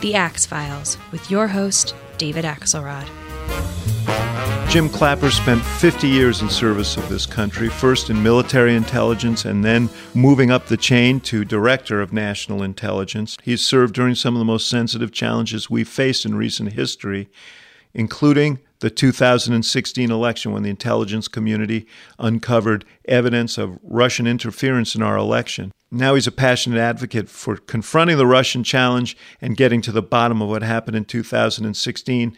The Axe Files, with your host, David Axelrod. Jim Clapper spent 50 years in service of this country, first in military intelligence and then moving up the chain to Director of National Intelligence. He's served during some of the most sensitive challenges we've faced in recent history, including the 2016 election when the intelligence community uncovered evidence of Russian interference in our election. Now he's a passionate advocate for confronting the Russian challenge and getting to the bottom of what happened in 2016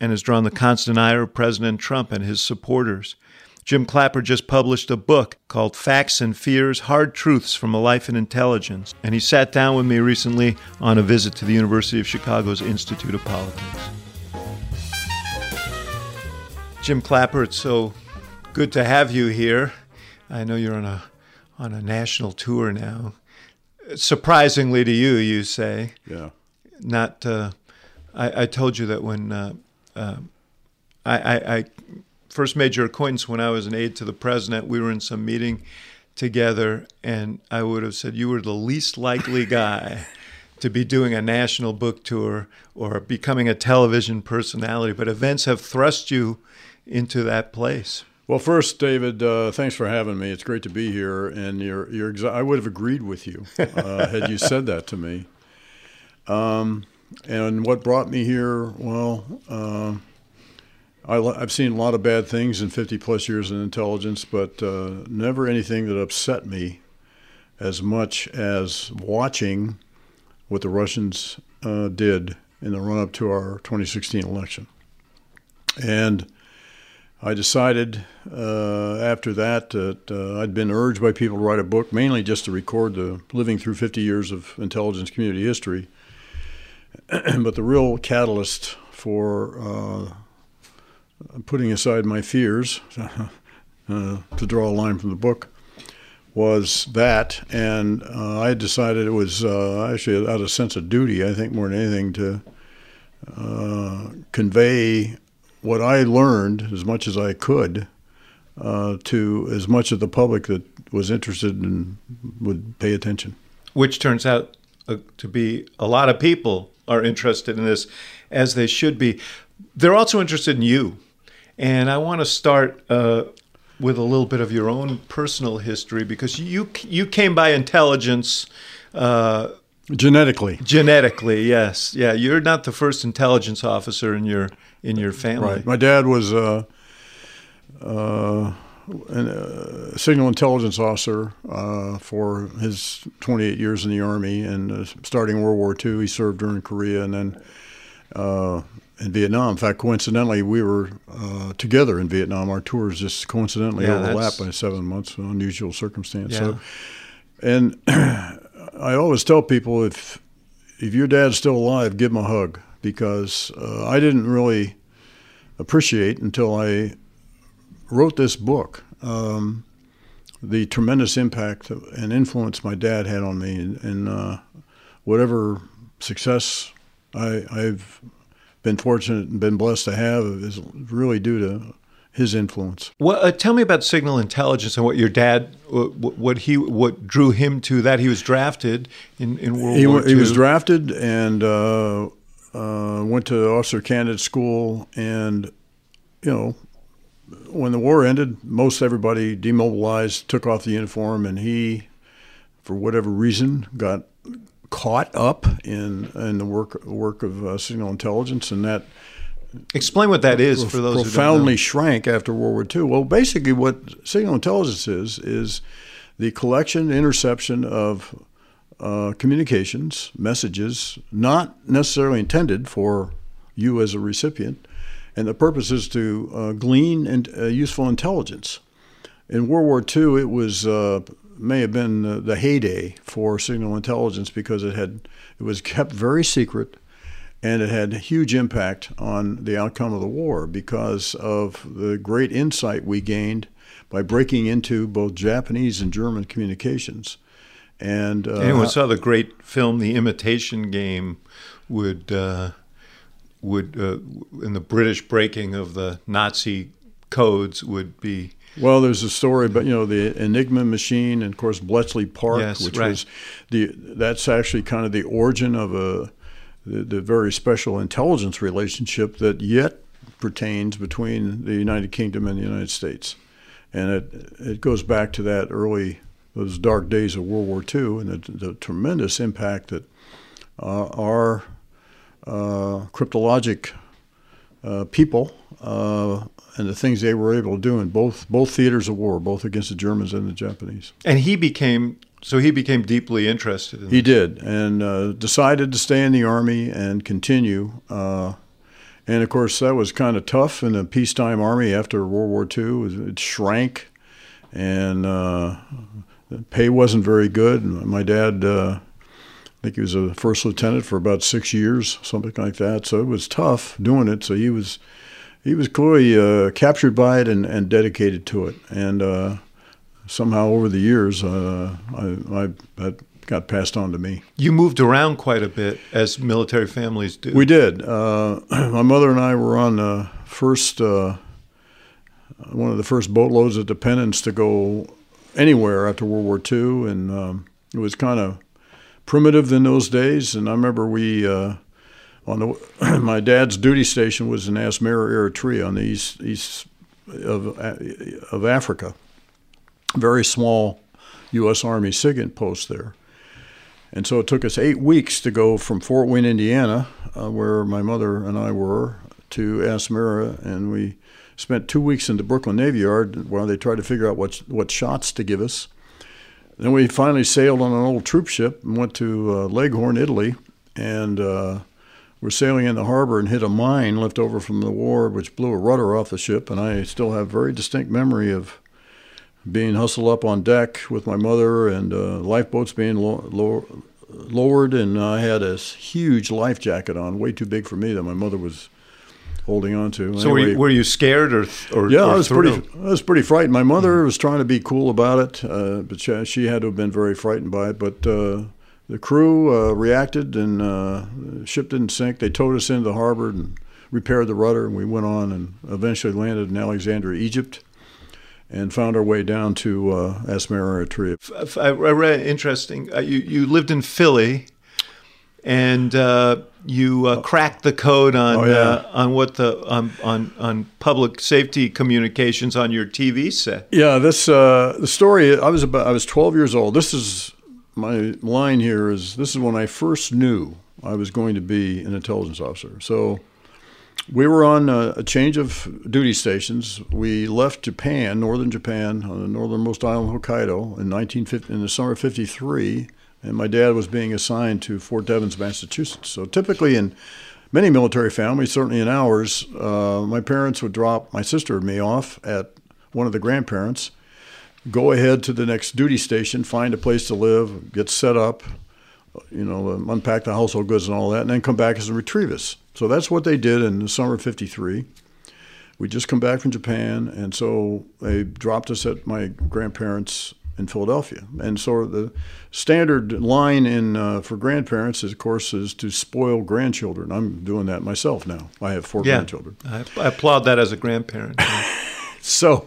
and has drawn the constant ire of President Trump and his supporters. Jim Clapper just published a book called Facts and Fears Hard Truths from a Life in Intelligence, and he sat down with me recently on a visit to the University of Chicago's Institute of Politics. Jim Clapper, it's so good to have you here. I know you're on a on a national tour now. Surprisingly to you, you say. Yeah. Not. Uh, I, I, told you that when uh, uh, I, I, I, first made your acquaintance when I was an aide to the president. We were in some meeting together, and I would have said you were the least likely guy to be doing a national book tour or becoming a television personality. But events have thrust you into that place. Well, first, David, uh, thanks for having me. It's great to be here, and you're, you're exa- I would have agreed with you uh, had you said that to me. Um, and what brought me here? Well, uh, I, have seen a lot of bad things in 50 plus years in intelligence, but uh, never anything that upset me as much as watching what the Russians uh, did in the run up to our 2016 election. And I decided uh, after that that uh, I'd been urged by people to write a book, mainly just to record the living through 50 years of intelligence community history. but the real catalyst for uh, putting aside my fears, uh, to draw a line from the book, was that, and uh, I decided it was uh, actually out of sense of duty, I think more than anything, to convey what I learned as much as I could uh, to as much of the public that was interested and would pay attention. Which turns out uh, to be a lot of people are interested in this, as they should be. They're also interested in you. And I want to start uh, with a little bit of your own personal history because you you came by intelligence. Uh, Genetically. Genetically, yes. Yeah, you're not the first intelligence officer in your in your family. Right. My dad was uh, uh, a signal intelligence officer uh, for his 28 years in the Army. And uh, starting World War II, he served during Korea and then uh, in Vietnam. In fact, coincidentally, we were uh, together in Vietnam. Our tours just coincidentally yeah, overlapped by seven months, an unusual circumstance. Yeah. So, and I always tell people if if your dad's still alive, give him a hug because uh, I didn't really appreciate until I wrote this book um, the tremendous impact and influence my dad had on me, and, and uh, whatever success I, have been fortunate and been blessed to have is really due to his influence. Well, uh, tell me about signal intelligence and what your dad, what, what, he, what drew him to that. He was drafted in, in World he, War II. He was drafted and uh, uh, went to officer candidate school, and you know, when the war ended, most everybody demobilized, took off the uniform, and he, for whatever reason, got caught up in in the work work of uh, signal intelligence, and that. Explain what that is for those profoundly shrank after World War II. Well, basically, what signal intelligence is is the collection, interception of uh, communications, messages, not necessarily intended for you as a recipient, and the purpose is to uh, glean and, uh, useful intelligence. In World War II, it was uh, may have been the heyday for signal intelligence because it had it was kept very secret, and it had a huge impact on the outcome of the war because of the great insight we gained by breaking into both Japanese and German communications. And uh, anyone saw the great film, The Imitation Game, would uh, would uh, in the British breaking of the Nazi codes would be. Well, there's a story about you know the Enigma machine, and of course Bletchley Park, yes, which right. was the that's actually kind of the origin of a the, the very special intelligence relationship that yet pertains between the United Kingdom and the United States, and it it goes back to that early those dark days of World War II and the, the tremendous impact that uh, our uh, cryptologic uh, people uh, and the things they were able to do in both both theaters of war, both against the Germans and the Japanese. And he became so he became deeply interested. in He did, and uh, decided to stay in the army and continue. Uh, and of course, that was kind of tough in the peacetime army after World War II. It shrank, and uh, the pay wasn't very good. And my dad, uh, I think he was a first lieutenant for about six years, something like that. So it was tough doing it. So he was he was clearly uh, captured by it and, and dedicated to it. And uh, somehow over the years, uh, I, I that got passed on to me. You moved around quite a bit, as military families do. We did. Uh, my mother and I were on the first uh, one of the first boatloads of dependents to go anywhere after World War II, and um, it was kind of primitive in those days. And I remember we uh, on the my dad's duty station was in Asmara, Eritrea, on the east east of of Africa. Very small U.S. Army SIGINT post there. And so it took us eight weeks to go from Fort Wayne, Indiana, uh, where my mother and I were, to Asmara, and we spent two weeks in the Brooklyn Navy Yard while they tried to figure out what what shots to give us. Then we finally sailed on an old troop ship and went to uh, Leghorn, Italy, and uh, we're sailing in the harbor and hit a mine left over from the war, which blew a rudder off the ship. And I still have very distinct memory of being hustled up on deck with my mother and uh, lifeboats being lo- lo- lowered, and I had a huge life jacket on, way too big for me that my mother was holding on to. so were, you, were you scared or or yeah, or I was thrilled? pretty. I was pretty frightened. My mother was trying to be cool about it, uh, but she, she had to have been very frightened by it. But uh, the crew uh, reacted, and uh, the ship didn't sink. They towed us into the harbor and repaired the rudder, and we went on and eventually landed in Alexandria, Egypt, and found our way down to uh, Asmara, Eritrea. I I read interesting. Uh, you you lived in Philly, and uh, you uh, cracked the code on Oh, yeah. uh, on what the on, on on public safety communications on your TV set. Yeah, this uh, the story. I was about. I was 12 years old. This is my line here. Is this is when I first knew I was going to be an intelligence officer. So we were on a, a change of duty stations. We left Japan, northern Japan, on the northernmost island Hokkaido in 1950 in the summer of '53, and my dad was being assigned to Fort Devens, Massachusetts. So typically in many military families, certainly in ours, uh, my parents would drop my sister and me off at one of the grandparents, go ahead to the next duty station, find a place to live, get set up, you know, unpack the household goods and all that, and then come back as a us. So that's what they did in the summer of '53. We just come back from Japan, and so they dropped us at my grandparents in Philadelphia. And so the standard line in uh, for grandparents, is, of course, is to spoil grandchildren. I'm doing that myself now. I have four Yeah, grandchildren. I, I applaud that as a grandparent. So,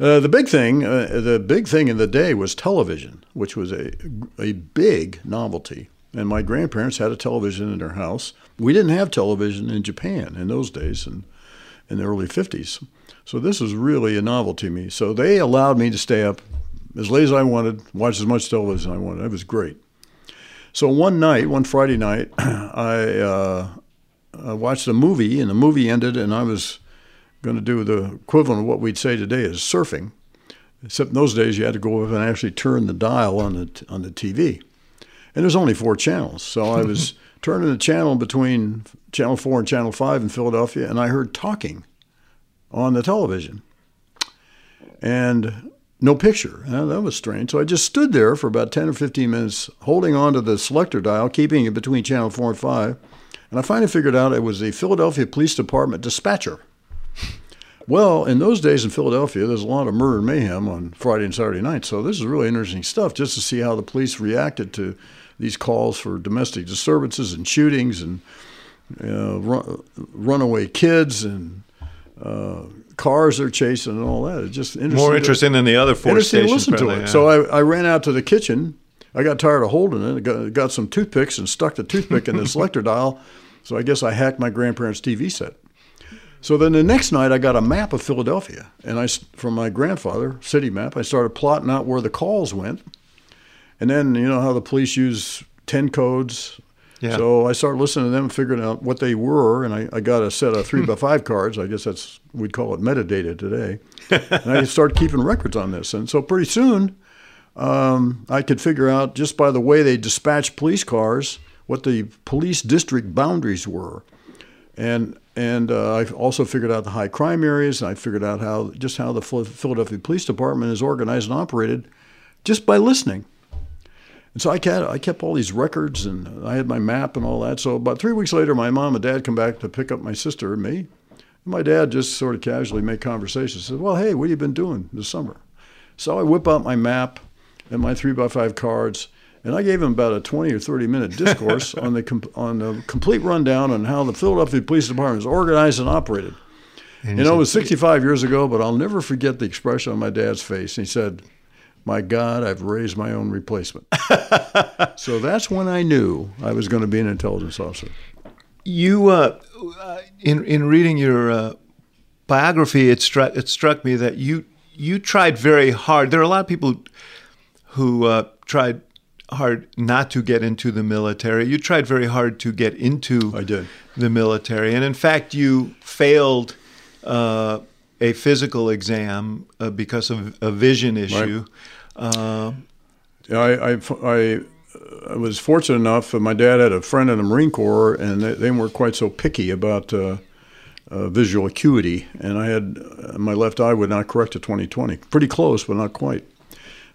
uh, the big thing, uh, the big thing in the day was television, which was a a big novelty. And my grandparents had a television in their house. We didn't have television in Japan in those days, and in the early '50s. So this was really a novelty to me. So they allowed me to stay up as late as I wanted, watch as much television as I wanted. It was great. So one night, one Friday night, I, uh, I watched a movie, and the movie ended, and I was going to do the equivalent of what we'd say today is surfing. Except in those days, you had to go up and actually turn the dial on the on the TV. and there's only four channels. So I was turning the channel between Channel 4 and Channel 5 in Philadelphia, and I heard talking on the television. And no picture. That was strange. So I just stood there for about 10 or 15 minutes, holding on to the selector dial, keeping it between Channel 4 and 5. And I finally figured out it was the Philadelphia Police Department dispatcher. Well, in those days in Philadelphia, there's a lot of murder and mayhem on Friday and Saturday nights. So this is really interesting stuff just to see how the police reacted to these calls for domestic disturbances and shootings and uh, run, runaway kids and uh, cars they're chasing and all that. It's just interesting more interesting to, than the other four interesting stations. To listen to it. Yeah. So I, I ran out to the kitchen. I got tired of holding it. I got, got some toothpicks and stuck the toothpick in the selector dial. So I guess I hacked my grandparents' TV set. So then the next night I got a map of Philadelphia, and I from my grandfather city map. I started plotting out where the calls went, and then you know how the police use ten codes. Yeah. So I started listening to them, figuring out what they were, and I, I got a set of three by five cards. I guess that's we'd call it metadata today. and I started keeping records on this, and so pretty soon um, I could figure out just by the way they dispatched police cars what the police district boundaries were, and and uh, I also figured out the high crime areas. And I figured out how just how the Philadelphia Police Department is organized and operated, just by listening. And so I kept, I kept all these records and I had my map and all that. So about three weeks later, my mom and dad come back to pick up my sister and me. And my dad just sort of casually make conversation. Said, "Well, hey, what have you been doing this summer?" So I whip out my map and my three by five cards, and I gave him about a 20 or 30 minute discourse on the com- on the complete rundown on how the Philadelphia Police Department is organized and operated. And you know, it was 65 years ago, but I'll never forget the expression on my dad's face. He said, my God, I've raised my own replacement. so that's when I knew I was going to be an intelligence officer. You, uh, in in reading your uh, biography, it struck it struck me that you you tried very hard. There are a lot of people who uh, tried hard not to get into the military. You tried very hard to get into I did. the military, and in fact, you failed uh, a physical exam uh, because of a vision issue. Right. I, I, I, I, was fortunate enough. my dad had a friend in the Marine Corps, and they, they weren't quite so picky about uh, uh, visual acuity. And I had my left eye would not correct to 20/20, pretty close, but not quite.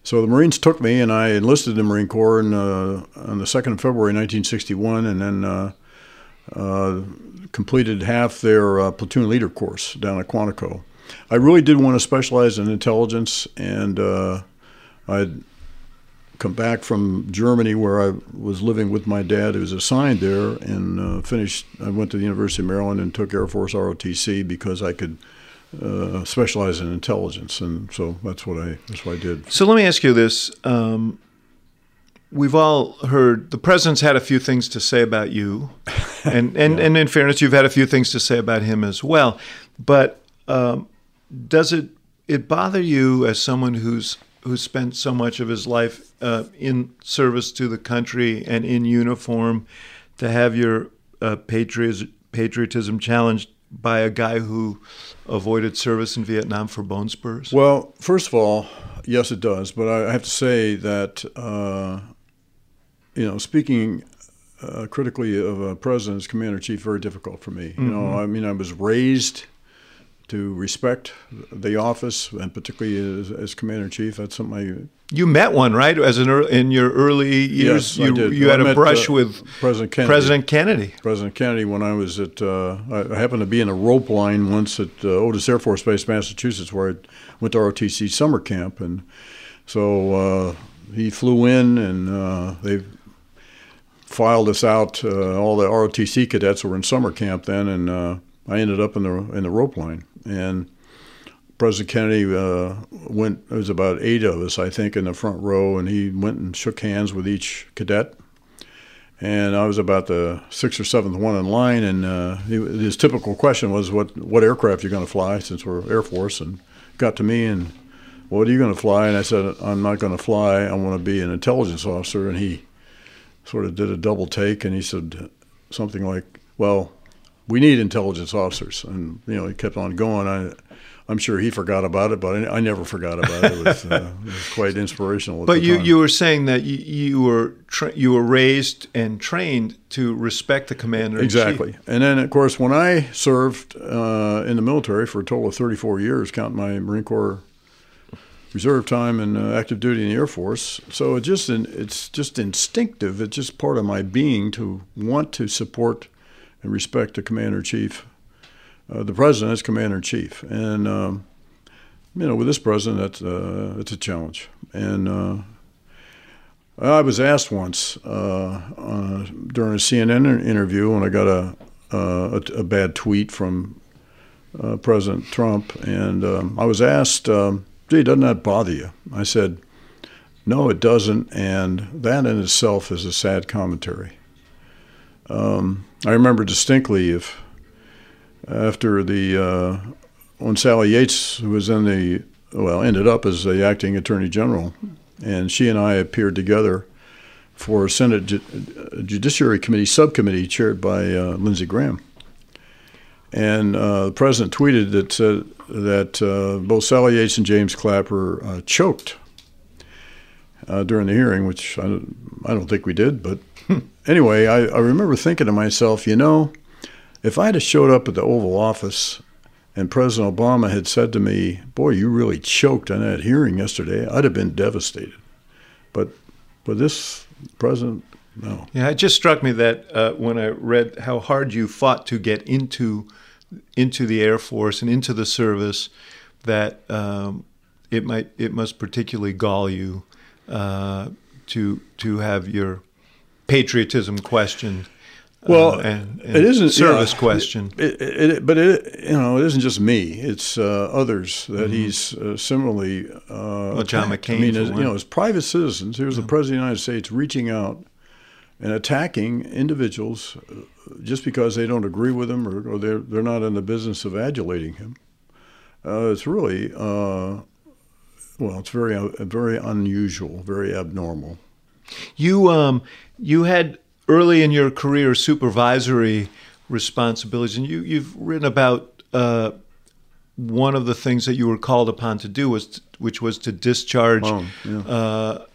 So the Marines took me, and I enlisted in the Marine Corps in, uh, on the 2nd of February 1961, and then uh, uh, completed half their uh, platoon leader course down at Quantico. I really did want to specialize in intelligence, and uh, I'd come back from Germany where I was living with my dad, who was assigned there, and uh, finished. I went to the University of Maryland and took Air Force ROTC because I could uh, specialize in intelligence, and so that's what I that's what I did. So let me ask you this: um, We've all heard the president's had a few things to say about you, and and, yeah. and in fairness, you've had a few things to say about him as well. But um, does it it bother you as someone who's who spent so much of his life uh, in service to the country and in uniform to have your uh, patriotism, patriotism challenged by a guy who avoided service in Vietnam for bone spurs? Well, first of all, yes, it does. But I have to say that, uh, you know, speaking uh, critically of a president's commander in chief, very difficult for me. Mm-hmm. You know, I mean, I was raised to respect the office, and particularly as, as commander in chief. That's something I. You met one, right? As early, in your early years, yes, you, I did. you had I a brush uh, with President Kennedy. President Kennedy. President Kennedy, when I was at, uh, I happened to be in a rope line once at uh, Otis Air Force Base, Massachusetts, where I went to ROTC summer camp, and so uh, he flew in, and uh, they filed us out. Uh, all the ROTC cadets were in summer camp then, and uh, I ended up in the in the rope line, and President Kennedy uh, went. There was about eight of us, I think, in the front row, and he went and shook hands with each cadet. And I was about the sixth or seventh one in line, and uh, he, his typical question was, "What what aircraft are you going to fly?" Since we're Air Force, and got to me and, "What are you going to fly?" And I said, "I'm not going to fly. I want to be an intelligence officer." And he sort of did a double take, and he said something like, "Well." We need intelligence officers. And, you know, he kept on going. I, I'm sure he forgot about it, but I, I never forgot about it. It was, uh, it was quite inspirational. but you, time. you were saying that you, you were tra- you were raised and trained to respect the commander. exactly. And then, of course, when I served uh, in the military for a total of 34 years, counting my Marine Corps reserve time and uh, active duty in the Air Force. So it just it's just instinctive. It's just part of my being to want to support and respect the commander in chief, uh, the president as commander in chief. And um, you know, with this president, that's uh, it's a challenge. And uh, I was asked once uh, during a CNN interview when I got a a, a bad tweet from uh, President Trump, and um, I was asked. Um, gee, doesn't that bother you? I said, no, it doesn't, and that in itself is a sad commentary. Um, I remember distinctly if after the uh, when Sally Yates, was in the well, ended up as the acting attorney general, and she and I appeared together for a Senate Judiciary Committee subcommittee chaired by uh, Lindsey Graham. And uh, the president tweeted that said that uh, both Sally Yates and James Clapper uh, choked uh, during the hearing, which I, I, don't think we did. But anyway, I, I, remember thinking to myself, you know, if I'd have showed up at the Oval Office and President Obama had said to me, "Boy, you really choked on that hearing yesterday," I'd have been devastated. But but this president no. Yeah, it just struck me that uh, when I read how hard you fought to get into into the Air Force and into the service that um, it might it must particularly gall you uh, to to have your patriotism questioned. Uh, well, uh, and, and it isn't service yeah, question. It, it, it, but it you know it isn't just me; it's uh, others that mm-hmm. he's uh, similarly. Uh, well, John McCain. I mean, as, you know, as private citizens, here's yeah. the president of the United States reaching out and attacking individuals just because they don't agree with him or, or they're, they're not in the business of adulating him. Uh, it's really, uh, well, it's very, uh, very unusual, very abnormal. You, um, you had early in your career supervisory responsibilities, and you, you've written about uh, one of the things that you were called upon to do was, to, which was to discharge oh, yeah. Uh,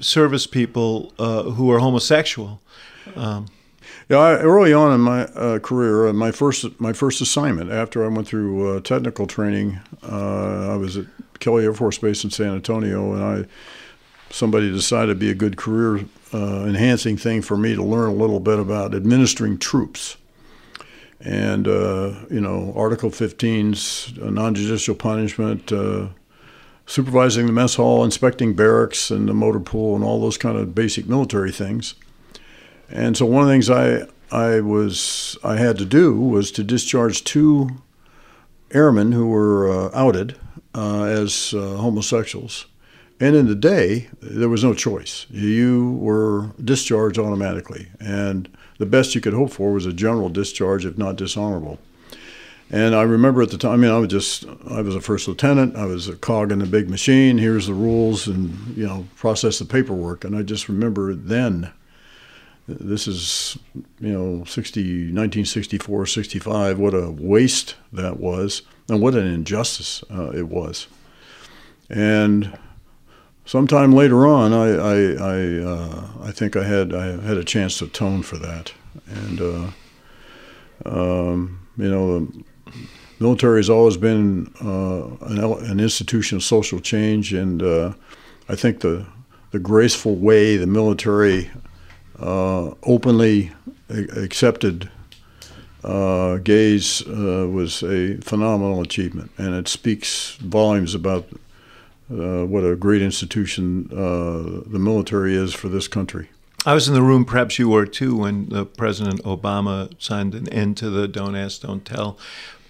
service people uh, who are homosexual. Um, yeah, I, early on in my uh, career, uh, my first my first assignment after I went through uh, technical training, uh, I was at Kelly Air Force Base in San Antonio, and I somebody decided it'd be a good career uh, enhancing thing for me to learn a little bit about administering troops. And you know, Article 15's non-judicial punishment, supervising the mess hall, inspecting barracks and the motor pool, and all those kind of basic military things. And so one of the things I I was I had to do was to discharge two airmen who were uh, outed uh, as uh, homosexuals. And in the day, there was no choice. You were discharged automatically, and the best you could hope for was a general discharge, if not dishonorable. And I remember at the time, I mean, I was just, I was a first lieutenant. I was a cog in the big machine. Here's the rules and, you know, process the paperwork. And I just remember then, this is, you know, 60, 1964, 65, what a waste that was and what an injustice uh, it was. And sometime later on, I, I, I, uh, I think I had, I had a chance to atone for that. And, uh, um, you know, the military has always been uh, an, an, institution of social change, and uh, I think the the graceful way the military uh, openly accepted uh, gays uh, was a phenomenal achievement, and it speaks volumes about uh, what a great institution the military is for this country. I was in the room, perhaps you were too, when President Obama signed an end to the Don't Ask, Don't Tell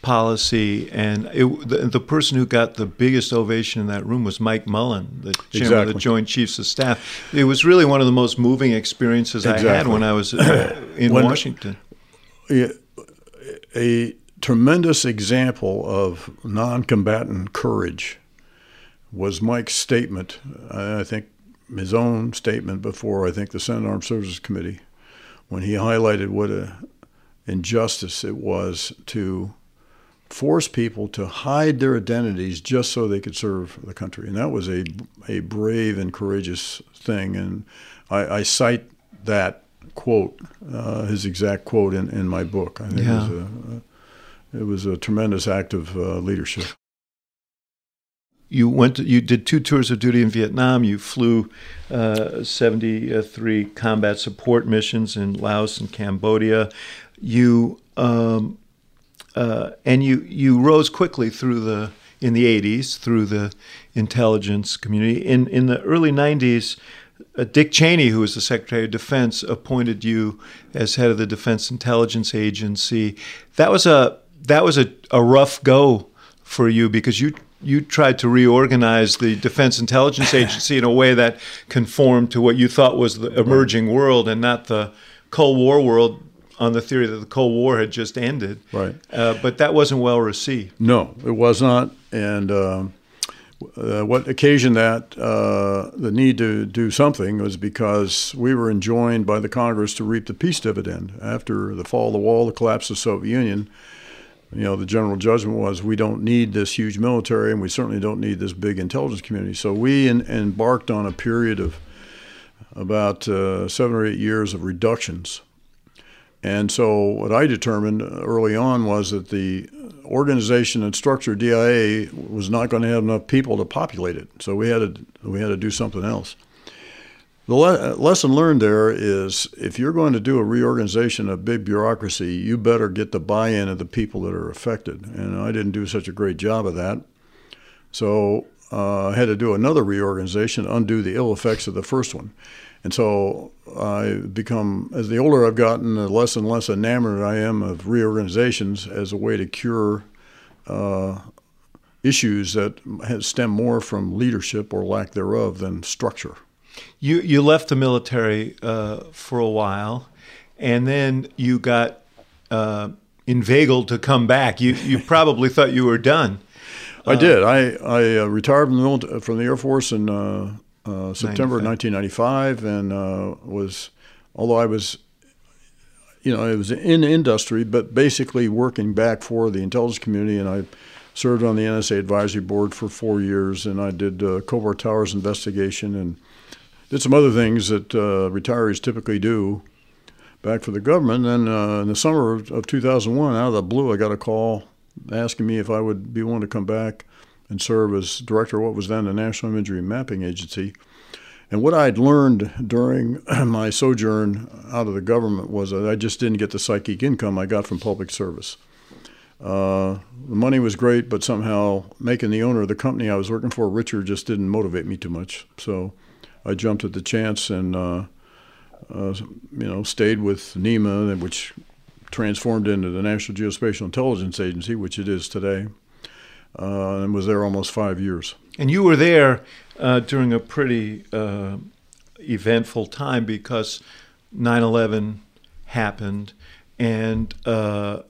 policy, and it, the, the, person who got the biggest ovation in that room was Mike Mullen, the chairman exactly. of the Joint Chiefs of Staff. It was really one of the most moving experiences exactly. I had when I was uh, in when, Washington. A tremendous example of non-combatant courage was Mike's statement. I think his own statement before I think the Senate Armed Services Committee, when he highlighted what a injustice it was to force people to hide their identities just so they could serve the country. And that was a, a brave and courageous thing. And I, I cite that quote, uh, his exact quote, in, in my book. I think yeah. it, was a, it was a tremendous act of uh, leadership. You went. To, you did two tours of duty in Vietnam. You flew uh, seventy-three combat support missions in Laos and Cambodia. You um, uh, and you you rose quickly through the in the 80s through the intelligence community. In in the early 90s, uh, Dick Cheney, who was the Secretary of Defense, appointed you as head of the Defense Intelligence Agency. That was a that was a, a rough go for you because you you tried to reorganize the Defense Intelligence Agency in a way that conformed to what you thought was the emerging world and not the Cold War world on the theory that the Cold War had just ended. Right. Uh, but that wasn't well received. No, it was not. And um, uh, what occasioned that, uh, the need to do something, was because we were enjoined by the Congress to reap the peace dividend. After the fall of the wall, the collapse of the Soviet Union, you know, the general judgment was we don't need this huge military and we certainly don't need this big intelligence community. So we in, embarked on a period of about uh, seven or eight years of reductions and so, what I determined early on was that the organization and structure DIA was not going to have enough people to populate it. So we had to we had to do something else. The le- lesson learned there is if you're going to do a reorganization of big bureaucracy, you better get the buy-in of the people that are affected. And I didn't do such a great job of that. So uh, I had to do another reorganization, undo the ill effects of the first one. And so I become, as the older I've gotten, the less and less enamored I am of reorganizations as a way to cure uh, issues that stem more from leadership or lack thereof than structure. You you left the military uh, for a while, and then you got uh, inveigled to come back. You you probably thought you were done. I did. I I uh, retired from the, from the Air Force in uh, uh, September 1995, and uh, was, although I was, you know, it was in industry, but basically working back for the intelligence community, and I served on the NSA advisory board for four years, and I did uh, Khobar Towers investigation and did some other things that uh, retirees typically do back for the government. And uh, in the summer of, of 2001, out of the blue, I got a call asking me if I would be willing to come back and serve as director of what was then the National Imagery Mapping Agency. And what I'd learned during my sojourn out of the government was that I just didn't get the psychic income I got from public service. Uh, the money was great, but somehow making the owner of the company I was working for richer just didn't motivate me too much. So I jumped at the chance and, uh, uh, you know, stayed with NIMA, which transformed into the National Geospatial Intelligence Agency, which it is today uh, and was there almost five years. And you were there uh, during a pretty uh, eventful time because 9 11 happened, and uh,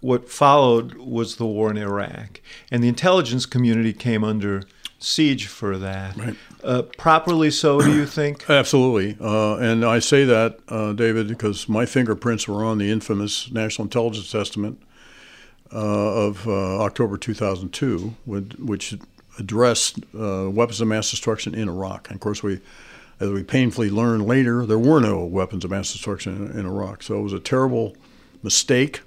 what followed was the war in Iraq. And the intelligence community came under siege for that. Right. Uh, properly so, do you think? Absolutely. Uh, and I say that, uh, David, because my fingerprints were on the infamous National Intelligence Estimate uh, of uh, October 2002, which addressed uh, weapons of mass destruction in Iraq. And of course, we, as we painfully learned later, there were no weapons of mass destruction in, in Iraq. So it was a terrible mistake.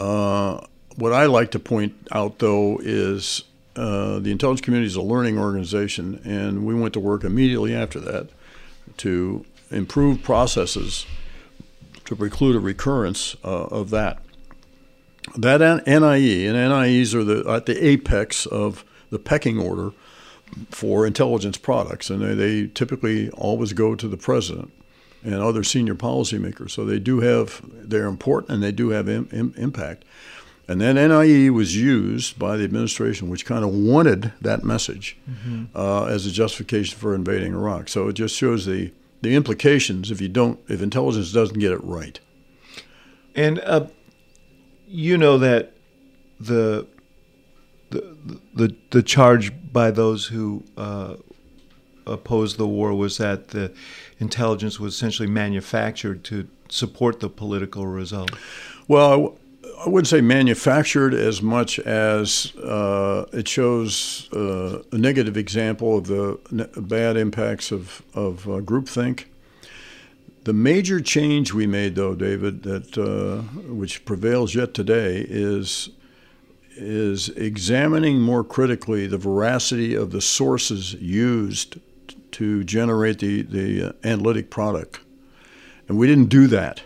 Uh, what I like to point out, though, is uh, the intelligence community is a learning organization, and we went to work immediately after that to improve processes to preclude a recurrence uh, of that that NIE, and NIEs are the, at the apex of the pecking order for intelligence products, and they, they typically always go to the president and other senior policymakers. So they do have, they're important and they do have Im, Im, impact. And then NIE was used by the administration, which kind of wanted that message mm-hmm. uh, as a justification for invading Iraq. So it just shows the, the implications if you don't, if intelligence doesn't get it right. And uh, you know that the the the, the charge by those who uh, opposed the war was that the intelligence was essentially manufactured to support the political result. Well, I wouldn't say manufactured as much as uh, it shows uh, a negative example of the ne- bad impacts of, of uh, groupthink. The major change we made, though, David, that uh, which prevails yet today, is is examining more critically the veracity of the sources used to generate the the uh, analytic product, and we didn't do that.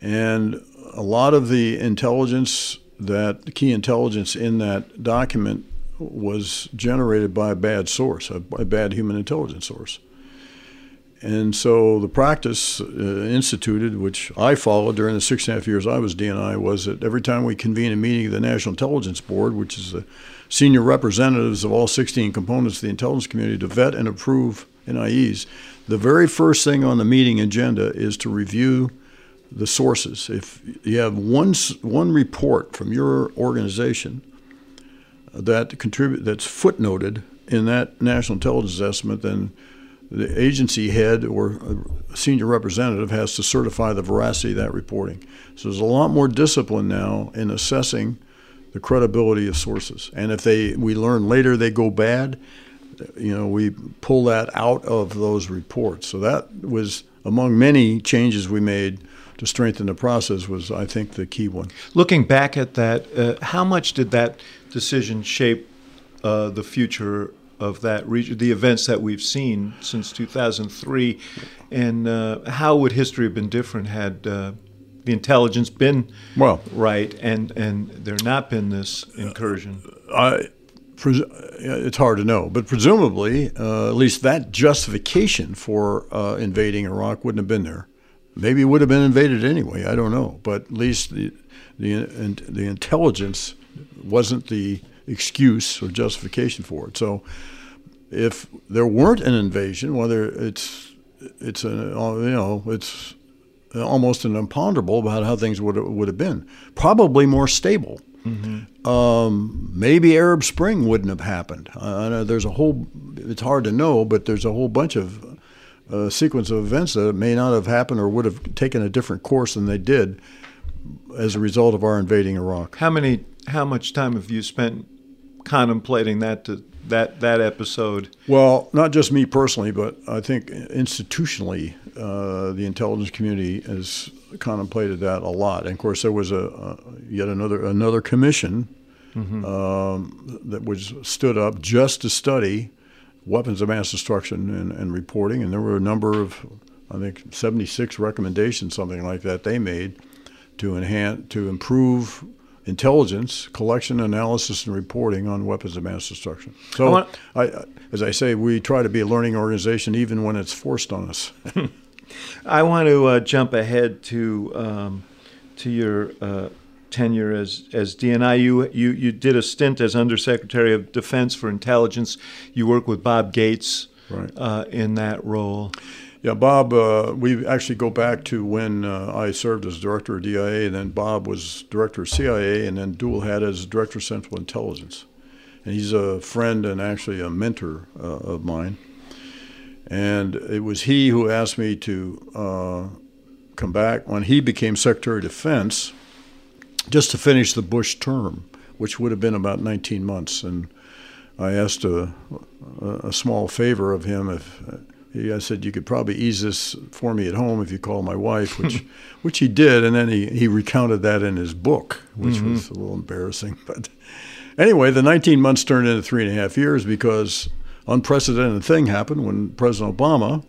And a lot of the intelligence that key intelligence in that document was generated by a bad source, a, a bad human intelligence source. And so the practice uh, instituted, which I followed during the six and a half years I was DNI, was that every time we convene a meeting of the National Intelligence Board, which is the senior representatives of all 16 components of the intelligence community to vet and approve NIEs, the very first thing on the meeting agenda is to review the sources. If you have one one report from your organization uh, that contribute that's footnoted in that national intelligence estimate, then the agency head or uh, senior representative has to certify the veracity of that reporting. So there's a lot more discipline now in assessing the credibility of sources. And if they we learn later they go bad, you know, we pull that out of those reports. So that was among many changes we made to strengthen the process was, I think, the key one. Looking back at that, uh, how much did that decision shape uh, the future of that region, the events that we've seen since 2003, and uh, how would history have been different had uh, the intelligence been well right and and there not been this incursion? I, it's hard to know, but presumably, uh, at least that justification for uh, invading Iraq wouldn't have been there. Maybe it would have been invaded anyway. I don't know, but at least the the the intelligence wasn't the excuse or justification for it. So, if there weren't an invasion, whether it's it's a you know it's almost an imponderable about how things would would have been. Probably more stable. Mm-hmm. Um, maybe Arab Spring wouldn't have happened. Uh, there's a whole. It's hard to know, but there's a whole bunch of a sequence of events that may not have happened or would have taken a different course than they did as a result of our invading Iraq. How many? How much time have you spent contemplating that to, that that episode? Well, not just me personally, but I think institutionally, uh, the intelligence community has contemplated that a lot. And of course, there was a, a yet another another commission mm-hmm. um, that was stood up just to study weapons of mass destruction and, and, reporting, and there were a number of, I think, 76 recommendations, something like that, they made to enhance, to improve intelligence collection, analysis, and reporting on weapons of mass destruction. So, I want, I, as I say, we try to be a learning organization even when it's forced on us. I want to uh, jump ahead to um, to your. Uh, tenure as, as DNI. You, you, you did a stint as Undersecretary of Defense for Intelligence. You worked with Bob Gates right. uh, in that role. Yeah, Bob, uh, we actually go back to when uh, I served as director of DIA, and then Bob was director of CIA, and then dual had as director of Central Intelligence. And he's a friend and actually a mentor uh, of mine. And it was he who asked me to uh, come back when he became Secretary of Defense just to finish the Bush term, which would have been about 19 months. And I asked a, a, small favor of him if he, I said you could probably ease this for me at home if you call my wife, which which he did, and then he, he recounted that in his book, which mm-hmm. was a little embarrassing. But anyway, the 19 months turned into three and a half years because unprecedented thing happened when President Obama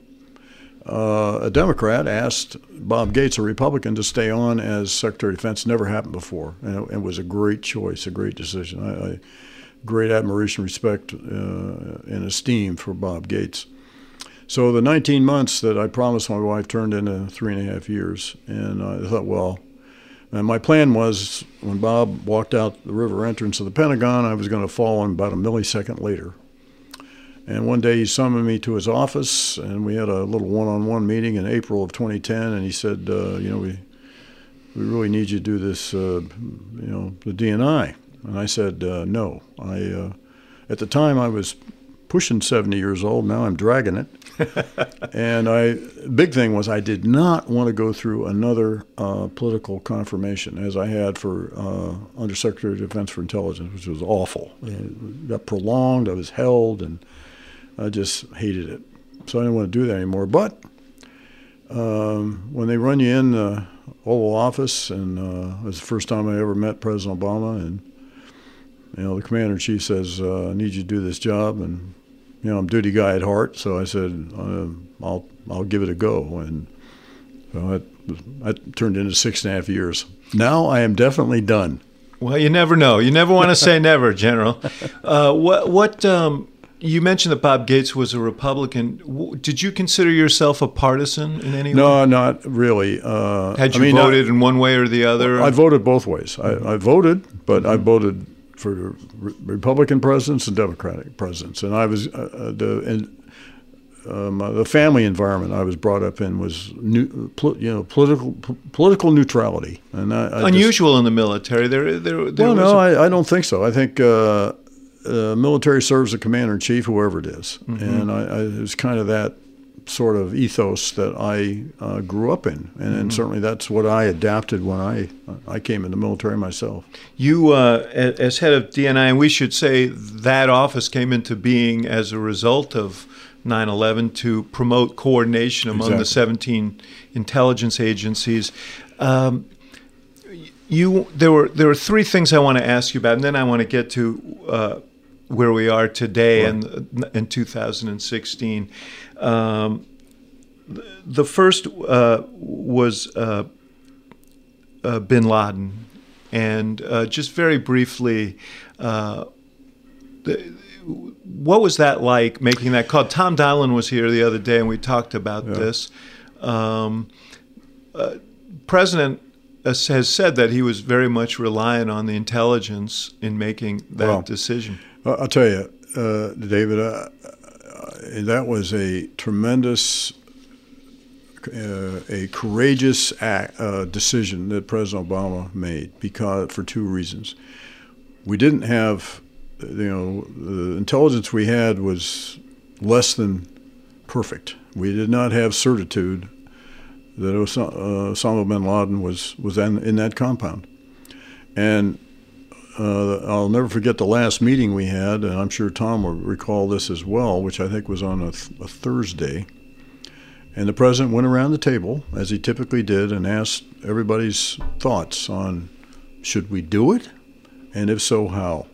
uh, a Democrat asked Bob Gates, a Republican, to stay on as Secretary of Defense. Never happened before, and it, it was a great choice, a great decision. I, I great admiration, respect, uh, and esteem for Bob Gates. So the 19 months that I promised my wife turned into three and a half years, and I thought, well, and my plan was when Bob walked out the river entrance of the Pentagon, I was going to fall on about a millisecond later. And one day he summoned me to his office, and we had a little one-on-one meeting in April of 2010. And he said, uh, "You know, we we really need you to do this, uh, you know, the DNI." And I said, uh, "No." I uh, at the time I was pushing 70 years old. Now I'm dragging it. and I, big thing was I did not want to go through another uh, political confirmation as I had for uh, Undersecretary of Defense for Intelligence, which was awful. It got prolonged. I was held, and I just hated it. So I didn't want to do that anymore. But um, when they run you in the Oval Office, and uh, it was the first time I ever met President Obama, and you know the commander in chief says, uh, "I need you to do this job," and you know I'm a duty guy at heart, so I said, uh, "I'll I'll give it a go," and so that, that turned into six and a half years. Now I am definitely done. Well, you never know. You never want to say never, General. Uh, what what um, you mentioned that Bob Gates was a Republican. Did you consider yourself a partisan in any no, way? No, not really. Uh, Had you I mean, voted I, in one way or the other? I voted both ways. I, I voted, but mm-hmm. I voted for Republican presidents and Democratic presidents, and I was uh, uh the and, um, uh, the family environment I was brought up in was new, pl- you know political p- political neutrality, and I, I unusual just, in the military. There, there. there well, no, I I don't think so. I think. Uh, uh, military serves a commander in chief, whoever it is. Mm-hmm. and I, I, it was kind of that sort of ethos that I uh, grew up in, and, mm-hmm. and, certainly that's what I adapted when I I came in the military myself. You, uh, as head of DNI, and we should say that office came into being as a result of 9/11 to promote coordination among exactly. the 17 intelligence agencies. Um, you, there were there were three things I want to ask you about, and then I want to get to uh, where we are today right. in, in 2016. Um, the first uh, was uh, uh, bin Laden. And uh, just very briefly, uh, the, what was that like making that call? Tom Donilon was here the other day and we talked about yeah. this. Um, uh, President has said that he was very much reliant on the intelligence in making that well, decision. I'll tell you, uh, David, uh, that was a tremendous, uh, a courageous act, uh, decision that President Obama made because for two reasons. We didn't have, you know, the intelligence we had was less than perfect. We did not have certitude that Osama bin Laden was was in, in that compound, and uh, I'll never forget the last meeting we had, and I'm sure Tom will recall this as well, which I think was on a, th- a Thursday. And the president went around the table, as he typically did, and asked everybody's thoughts on should we do it, and if so, how.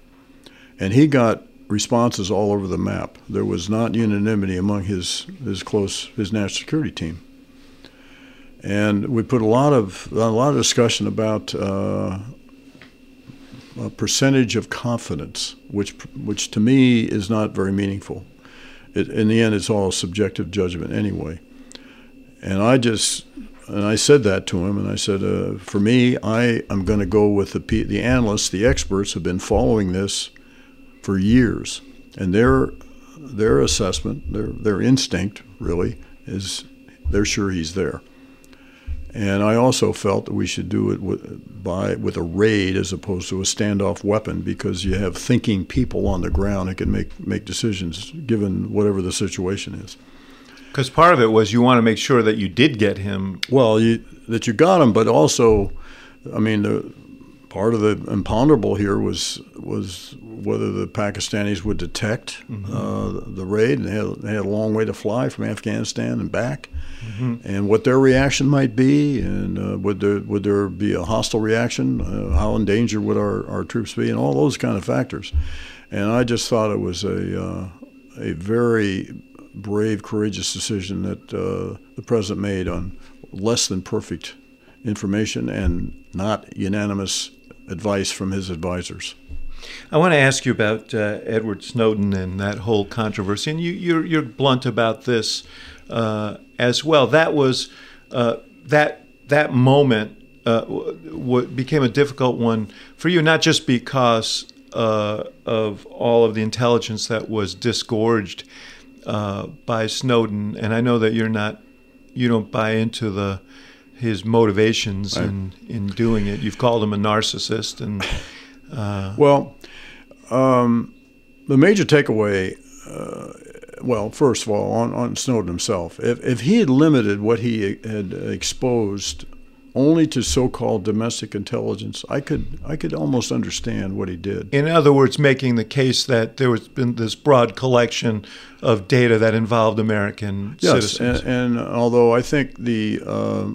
And he got responses all over the map. There was not unanimity among his his close his national security team. And we put a lot of a lot of discussion about uh, a percentage of confidence, which which to me is not very meaningful. It, in the end, it's all subjective judgment anyway. And I just and I said that to him, and I said, uh, for me, I am going to go with the the analysts, the experts have been following this for years, and their their assessment, their their instinct, really, is they're sure he's there. And I also felt that we should do it with, by, with a raid as opposed to a standoff weapon because you have thinking people on the ground that can make, make decisions given whatever the situation is. Because part of it was you want to make sure that you did get him. Well, you, that you got him, but also, I mean, the, part of the imponderable here was was whether the Pakistanis would detect mm-hmm. uh, the raid. They had, they had, a long way to fly from Afghanistan and back, mm-hmm. and what their reaction might be, and uh, would there would there be a hostile reaction? Uh, how in danger would our, our troops be, and all those kind of factors. And I just thought it was a uh, a very brave, courageous decision that uh, the president made on less than perfect information and not unanimous advice from his advisors. I want to ask you about uh, Edward Snowden and that whole controversy, and you, you're, you're blunt about this uh, as well. That was uh, that that moment uh, w- became a difficult one for you, not just because uh, of all of the intelligence that was disgorged uh, by Snowden, and I know that you're not you don't buy into the his motivations right. in in doing it. You've called him a narcissist, and uh, well, um, the major takeaway uh, well, first of all, on, on Snowden himself, if, if he had limited what he had exposed only to so-called domestic intelligence, I could I could almost understand what he did. In other words, making the case that there was been this broad collection of data that involved American yes, citizens. And, and although I think the uh,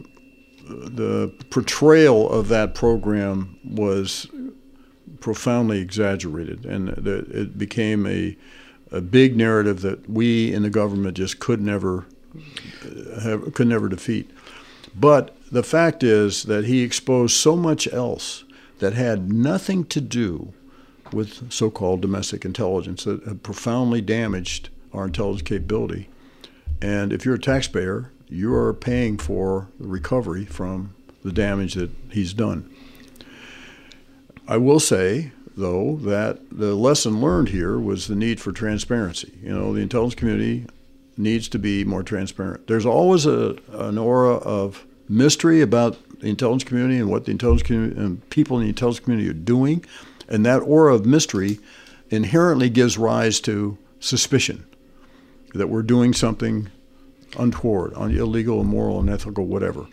the portrayal of that program was profoundly exaggerated, and it became a a big narrative that we in the government just could never uh, have, could never defeat. But the fact is that he exposed so much else that had nothing to do with so called domestic intelligence that had profoundly damaged our intelligence capability. And if you're a taxpayer, you are paying for the recovery from the damage that he's done. I will say, though, that the lesson learned here was the need for transparency. You know, the intelligence community needs to be more transparent. There's always a, an aura of mystery about the intelligence community and what the intelligence community and people in the intelligence community are doing, and that aura of mystery inherently gives rise to suspicion that we're doing something untoward, illegal, immoral, unethical, whatever.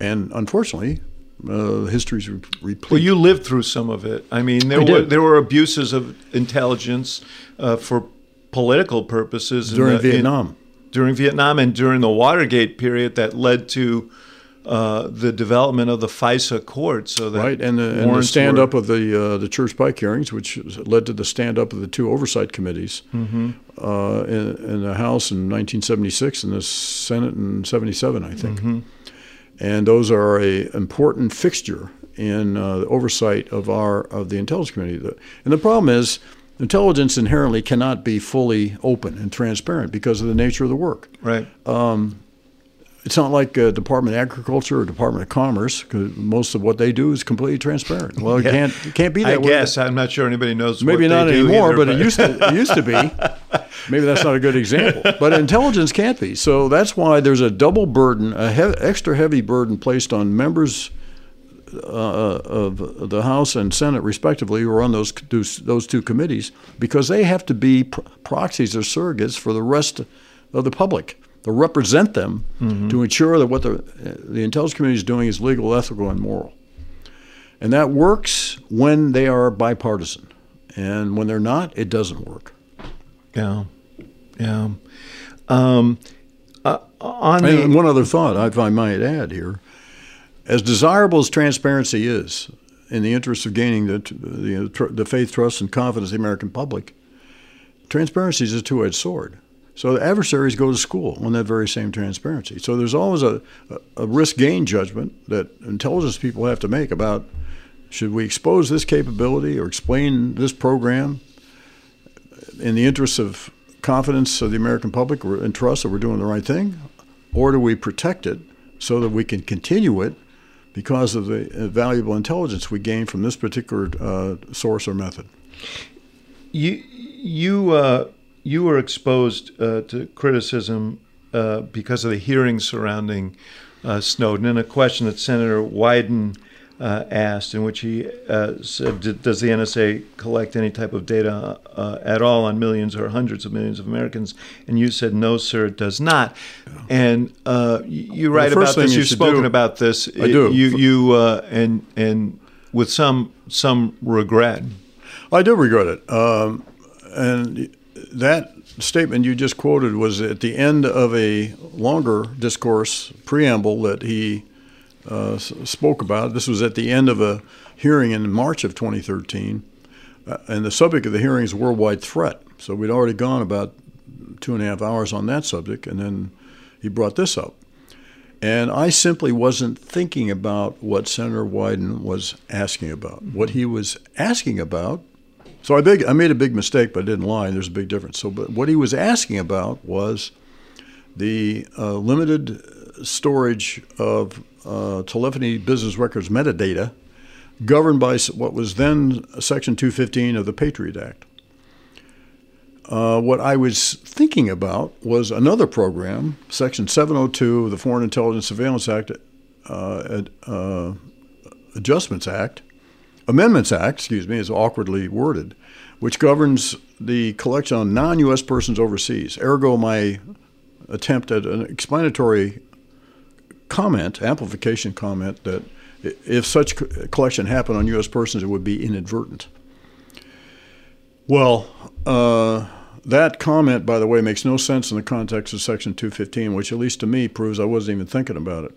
And unfortunately, uh, history's replete. Well, you lived through some of it. I mean, there I were did. there were abuses of intelligence uh, for political purposes in during the- in- Vietnam. during Vietnam and during the Watergate period that led to uh, the development of the FISA court. So that right, and the, and the stand up of the uh, the Church Pike hearings, which led to the stand up of the two oversight committees Mm-hmm. uh, in, in the House in 1976 and the Senate in 77, I think. Mm-hmm. And those are a important fixture in uh, the oversight of our of the intelligence community. And the problem is. Intelligence inherently cannot be fully open and transparent because of the nature of the work right. It's not like uh, Department of Agriculture or Department of Commerce because most of what they do is completely transparent. Well, it Yeah. can't it can't be that I way. guess I'm not sure anybody knows. Maybe what they not anymore, either, but, it used to it used to be. Maybe that's not a good example. But intelligence can't be. So that's why there's a double burden, a he- extra heavy burden placed on members uh, of the House and Senate, respectively, who are on those those two committees, because they have to be pr- proxies or surrogates for the rest of the public to represent them to ensure that what the the intelligence community is doing is legal, ethical, and moral. And that works when they are bipartisan, and when they're not, it doesn't work. Yeah, yeah. Um, uh, on the one other thought, if I might add here, as desirable as transparency is, in the interest of gaining the the, the faith, trust, and confidence of the American public, transparency is a two-edged sword. So the adversaries go to school on that very same transparency. So there's always a, a, a risk-gain judgment that intelligence people have to make about should we expose this capability or explain this program in the interest of confidence of the American public and trust that we're doing the right thing, or do we protect it so that we can continue it because of the uh, valuable intelligence we gain from this particular uh, source or method? you you uh, you were exposed uh, to criticism uh, because of the hearings surrounding uh, Snowden, and a question that Senator Wyden uh, asked, in which he uh, said, "Does the NSA collect any type of data uh, at all on millions or hundreds of millions of Americans?" And you said, "No, sir, it does not." And uh, y- you write first about this. you You've spoken do- about this. I do. You you uh, and and with some some regret. I do regret it. Um, and that statement you just quoted was at the end of a longer discourse preamble that he uh, spoke about. This was at the end of a hearing in March of 2013. Uh, and the subject of the hearing is worldwide threat. So we'd already gone about two and a half hours on that subject, and then he brought this up. And I simply wasn't thinking about what Senator Wyden was asking about. What he was asking about so I, big, I made a big mistake, but I didn't lie. And There's a big difference. So, but what he was asking about was the uh, limited storage of uh, telephony business records metadata governed by what was then Section 215 of the Patriot Act. Uh, what I was thinking about was another program, Section 702 of the Foreign Intelligence Surveillance Act, uh, uh, Adjustments Act, Amendments Act, excuse me, is awkwardly worded, which governs the collection on non-U.S. persons overseas. Ergo, my attempt at an explanatory comment, amplification comment, that if such collection happened on U.S. persons, it would be inadvertent. Well, uh, that comment, by the way, makes no sense in the context of Section 215, which, at least to me, proves I wasn't even thinking about it.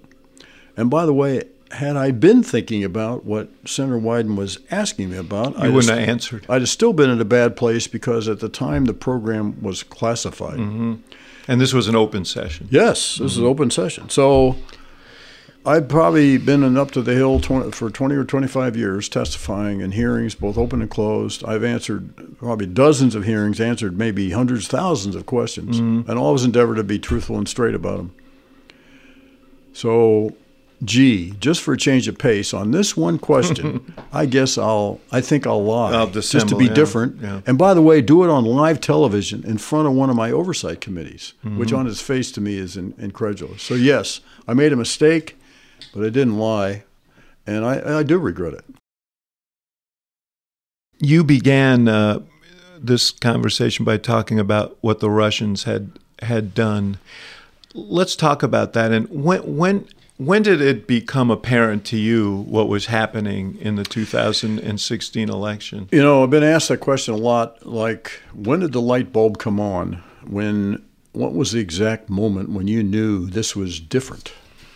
And by the way, had I been thinking about what Senator Wyden was asking me about, you I wouldn't have answered. I'd have still been in a bad place because at the time the program was classified. Mm-hmm. And this was an open session. Yes, this mm-hmm. is an open session. So I've probably been up to the hill 20, for 20 or 25 years testifying in hearings, both open and closed. I've answered probably dozens of hearings, answered maybe hundreds, thousands of questions, mm-hmm. and always endeavored to be truthful and straight about them. So gee, just for a change of pace on this one question, I guess I'll, I think I'll lie I'll just to be yeah, different. Yeah. And by the way, do it on live television in front of one of my oversight committees, mm-hmm. which on its face to me is in, incredulous. So yes, I made a mistake, but I didn't lie, and I, I do regret it. You began uh, this conversation by talking about what the Russians had had done. Let's talk about that. And when when when did it become apparent to you what was happening in the 2016 election? You know, I've been asked that question a lot. Like, when did the light bulb come on? When, what was the exact moment when you knew this was different?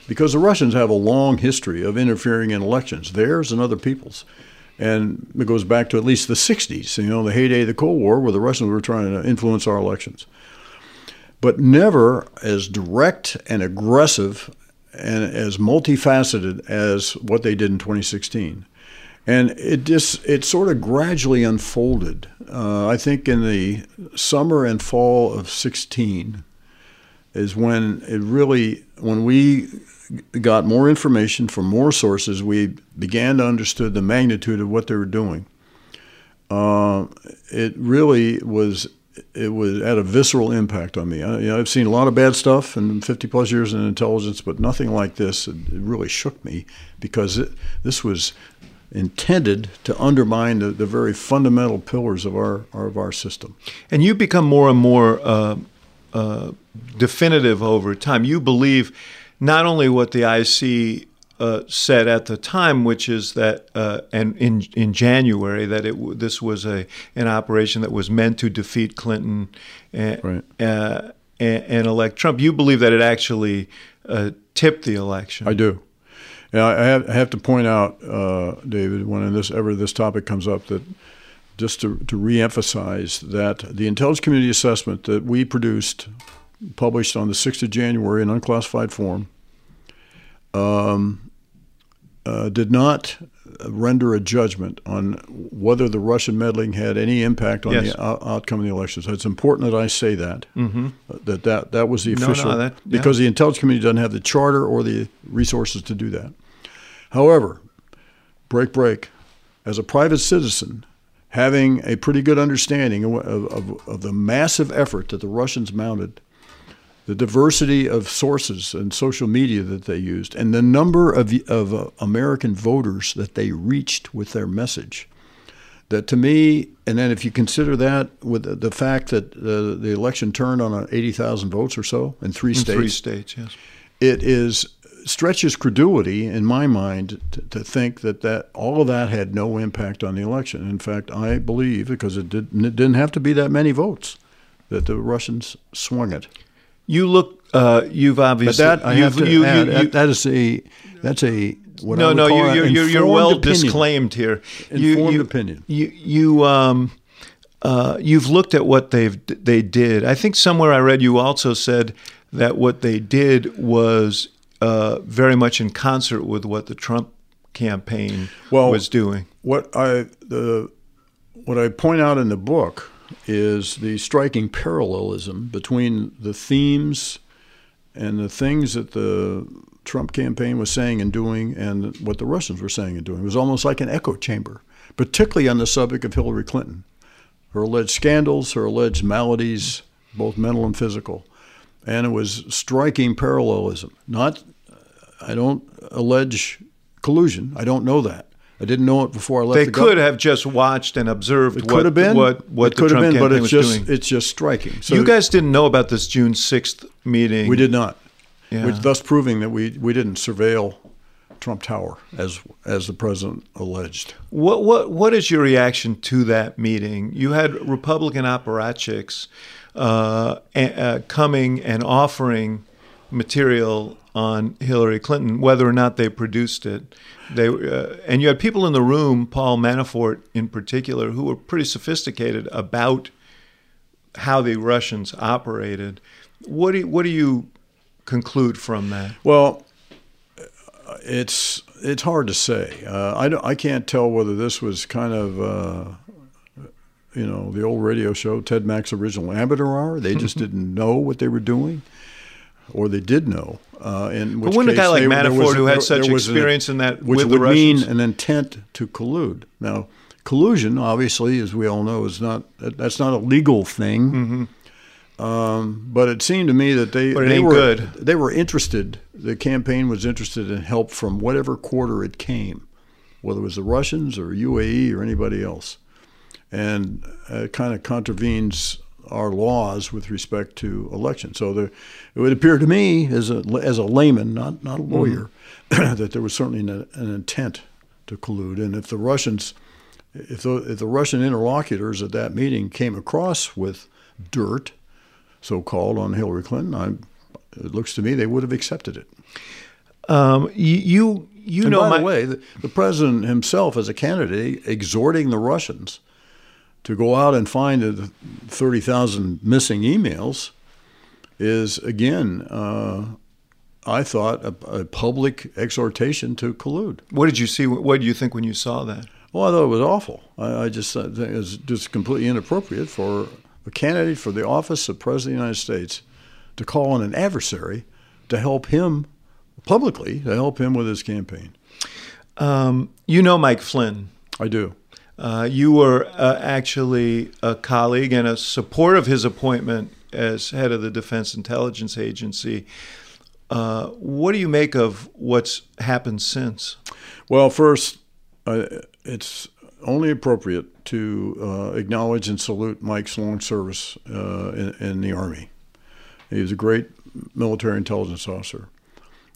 Because the Russians have a long history of interfering in elections, theirs and other people's. And it goes back to at least the 60s, you know, the heyday of the Cold War, where the Russians were trying to influence our elections. But never as direct and aggressive and as multifaceted as what they did in 2016. And it just it sort of gradually unfolded. Uh, I think in the summer and fall of 16 is when it really when we got more information from more sources, we began to understand the magnitude of what they were doing. Uh, it really was it was had a visceral impact on me. I, you know, I've seen a lot of bad stuff in 50 plus years in intelligence, but nothing like this. It, it really shook me because it, this was intended to undermine the, the very fundamental pillars of our of our system. And you become more and more uh, uh, definitive over time. You believe not only what the IC uh, said at the time, which is that, uh, and in in January, that it this was a an operation that was meant to defeat Clinton and, right. uh, and, and, elect Trump. You believe that it actually uh, tipped the election. I do. And I have, I have to point out, uh, David, when this ever this topic comes up, that just to, to reemphasize that the intelligence community assessment that we produced, published on the 6th of January in unclassified form, um, uh, did not render a judgment on whether the Russian meddling had any impact on yes. the o- outcome of the elections. It's important that I say that mm-hmm. Uh, that, that that was the official no, no, that, yeah. because the intelligence community doesn't have the charter or the resources to do that. However, break break, as a private citizen, having a pretty good understanding of, of, of the massive effort that the Russians mounted the diversity of sources and social media that they used, and the number of, of uh, American voters that they reached with their message. That to me, and then if you consider that with the, the fact that uh, the election turned on 80,000 votes or so in three in states. Three states, yes. It is stretches credulity in my mind to, to, think that, that all of that had no impact on the election. In fact, I believe because it, did, it didn't have to be that many votes that the Russians swung it. You look. Uh, you've obviously. But that I have to you, add, you, you, that is a. That's a. What no, no, you're, you're, you're well opinion. disclaimed here. Informed opinion. You you um. Uh, you've looked at what they've they did. I think somewhere I read you also said that what they did was uh, very much in concert with what the Trump campaign well, was doing. What I the what I point out in the book is the striking parallelism between the themes and the things that the Trump campaign was saying and doing and what the Russians were saying and doing. It was almost like an echo chamber, particularly on the subject of Hillary Clinton. Her alleged scandals, her alleged maladies, both mental and physical. And it was striking parallelism. Not, I don't allege collusion, I don't know that. I didn't know it before I left. They the could have just watched and observed It what, could have been. what, what it the could Trump have been, but campaign it's was just doing. it's just striking. So you guys didn't know about this June 6th meeting. we did not, Yeah. which thus proving that we we didn't surveil Trump Tower as as the president alleged. What what what is your reaction to that meeting? You had Republican apparatchiks uh, uh, coming and offering material on Hillary Clinton, whether or not they produced it. They uh, and you had people in the room, Paul Manafort in particular, who were pretty sophisticated about how the Russians operated. What do you, what do you conclude from that? Well, it's it's hard to say. Uh, I don't, I can't tell whether this was kind of uh, you know the old radio show Ted Mack's original amateur hour. They just didn't know what they were doing, or they did know. Uh, in which But wouldn't a guy like they- Manafort, was- who had there- such there was an- experience in that which with the would mean an intent to collude. Now, collusion, obviously, as we all know, is not that's not a legal thing. Um, but it seemed to me that they Mm-hmm. They were good. they were interested. The campaign was interested in help from whatever quarter it came, whether it was the Russians or UAE or anybody else, and uh, it kind of contravenes our laws with respect to elections. So there, it would appear to me, as a as a layman, not not a lawyer, that there was certainly an, an intent to collude. And if the Russians, if the, if the Russian interlocutors at that meeting came across with dirt, so called, on Hillary Clinton, I, it looks to me they would have accepted it. Um, you you, you and know by my, the way, the, the president himself, as a candidate, exhorting the Russians to go out and find the 30,000 missing emails is, again, uh, I thought, a, a public exhortation to collude. What did you see? What did you think when you saw that? Well, I thought it was awful. I, I just thought it was just completely inappropriate for a candidate for the office of President of the United States to call on an adversary to help him publicly, to help him with his campaign. Um, you know Mike Flynn. I do. Uh, you were uh, actually a colleague and a support of his appointment as head of the Defense Intelligence Agency. Uh, what do you make of what's happened since? Well, first, uh, it's only appropriate to uh, acknowledge and salute Mike's long service in, in the Army. He was a great military intelligence officer.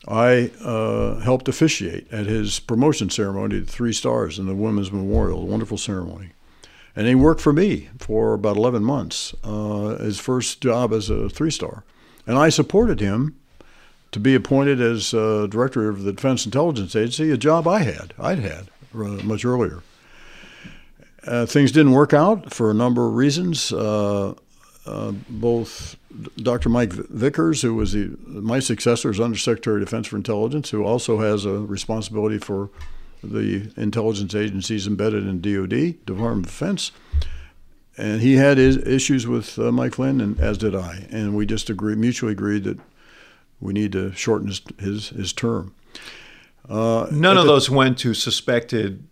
I uh, helped officiate at his promotion ceremony to three stars in the Women's Memorial, a wonderful ceremony. And he worked for me for about 11 months, uh, his first job as a three star. And I supported him to be appointed as uh, director of the Defense Intelligence Agency, a job I had, I'd had uh, much earlier. Uh, things didn't work out for a number of reasons. Uh, both Dr. Mike Vickers, who was the, my successor as Undersecretary of Defense for Intelligence, who also has a responsibility for the intelligence agencies embedded in DoD, Department of Defense, and he had his issues with uh, Mike Flynn, and as did I, and we just agreed, mutually agreed that we need to shorten his his, his term. Uh, None of the- those went to suspected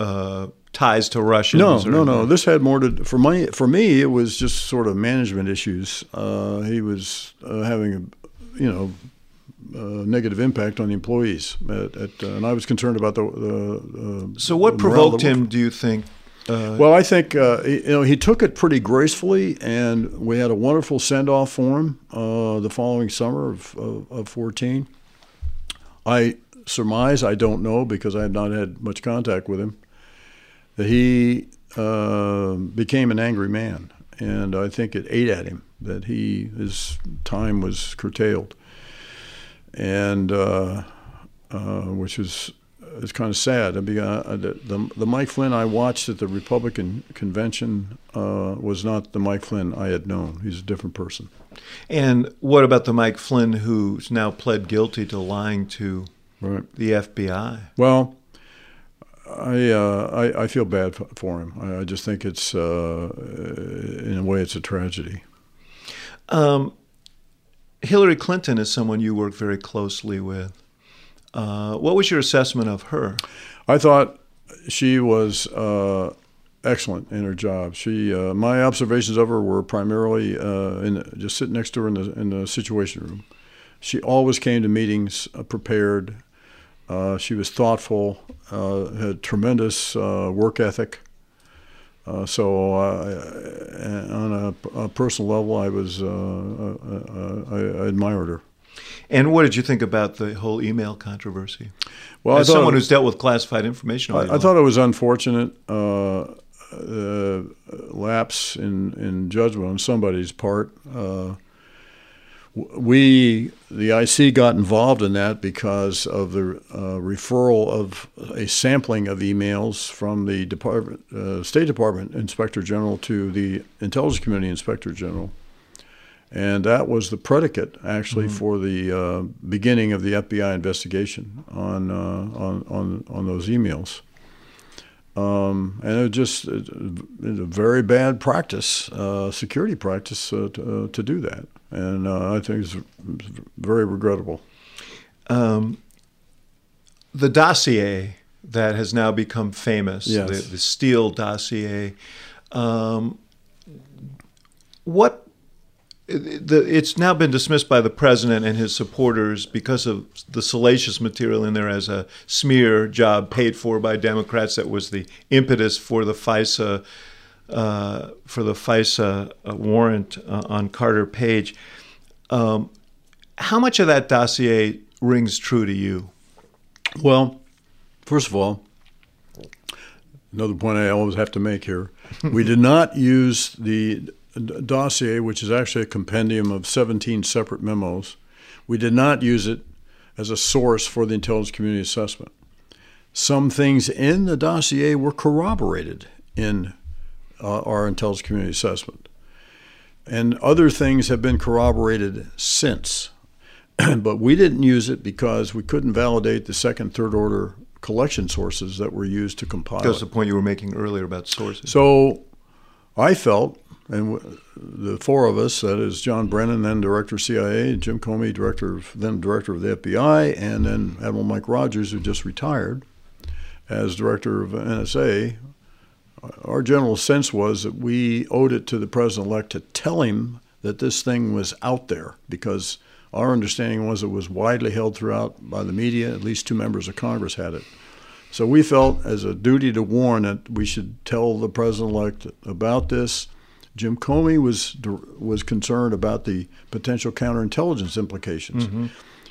uh, ties to Russians. No, no, no. This had more to for my for me. It was just sort of management issues. Uh, he was uh, having a, you know, uh, negative impact on the employees, at, at, uh, and I was concerned about the. the uh, So, what the provoked him? Do you think? Uh, Well, I think uh, he- you know he took it pretty gracefully, and we had a wonderful send off for him uh, the following summer of, of, of 14. I surmise, I don't know because I have not had much contact with him, he uh, became an angry man, and I think it ate at him that he his time was curtailed, and uh, uh, which is it's kind of sad. I mean, uh, the, the the Mike Flynn I watched at the Republican convention uh, was not the Mike Flynn I had known. He's a different person. and what about the Mike Flynn who's now pled guilty to lying to Right. the FBI? Well, I uh, I, I feel bad for him. I, I just think it's uh, in a way it's a tragedy. Um, Hillary Clinton is someone you work very closely with. Uh, what was your assessment of her? I thought she was uh, excellent in her job. She, uh, my observations of her were primarily uh, in just sitting next to her in the in the Situation Room. She always came to meetings prepared. Uh, she was thoughtful, uh, had tremendous uh, work ethic. Uh, so uh, on a, a, personal level, I was I, I admired her. And what did you think about the whole email controversy? Well, as someone who's dealt with classified information, I, I thought it was unfortunate uh, uh, lapse in, in judgment on somebody's part. We, the IC, got involved in that because of the uh, referral of a sampling of emails from the Department, uh, State Department Inspector General to the Intelligence Community Inspector General. And that was the predicate, actually, mm-hmm. for the uh, beginning of the FBI investigation on, uh, on, on, on those emails. Um, and it was just it, it's a very bad practice, uh, security practice, uh, to, uh, to, do that. And uh, I think it's very regrettable. Um, the dossier that has now become famous, yes. the, the Steele dossier, um, what the, it's now been dismissed by the president and his supporters because of the salacious material in there as a smear job paid for by Democrats. That was the impetus for the FISA uh, for the FISA uh, warrant uh, on Carter Page. Um, how much of that dossier rings true to you? Well, first of all, another point I always have to make here: we did not use the dossier, which is actually a compendium of 17 separate memos. We did not use it as a source for the intelligence community assessment. Some things in the dossier were corroborated in uh, our intelligence community assessment. And other things have been corroborated since. but we didn't use it because we couldn't validate the second, third order collection sources that were used to compile. That's the point you were making earlier about sources. So I felt and the four of us, that is John Brennan, then director of CIA, Jim Comey, director of, then director of the FBI, and then Admiral Mike Rogers, who just retired as director of NSA. Our general sense was that we owed it to the president-elect to tell him that this thing was out there because our understanding was it was widely held throughout by the media. At least two members of Congress had it. So we felt as a duty to warn that we should tell the president-elect about this Jim Comey was was concerned about the potential counterintelligence implications. Mm-hmm.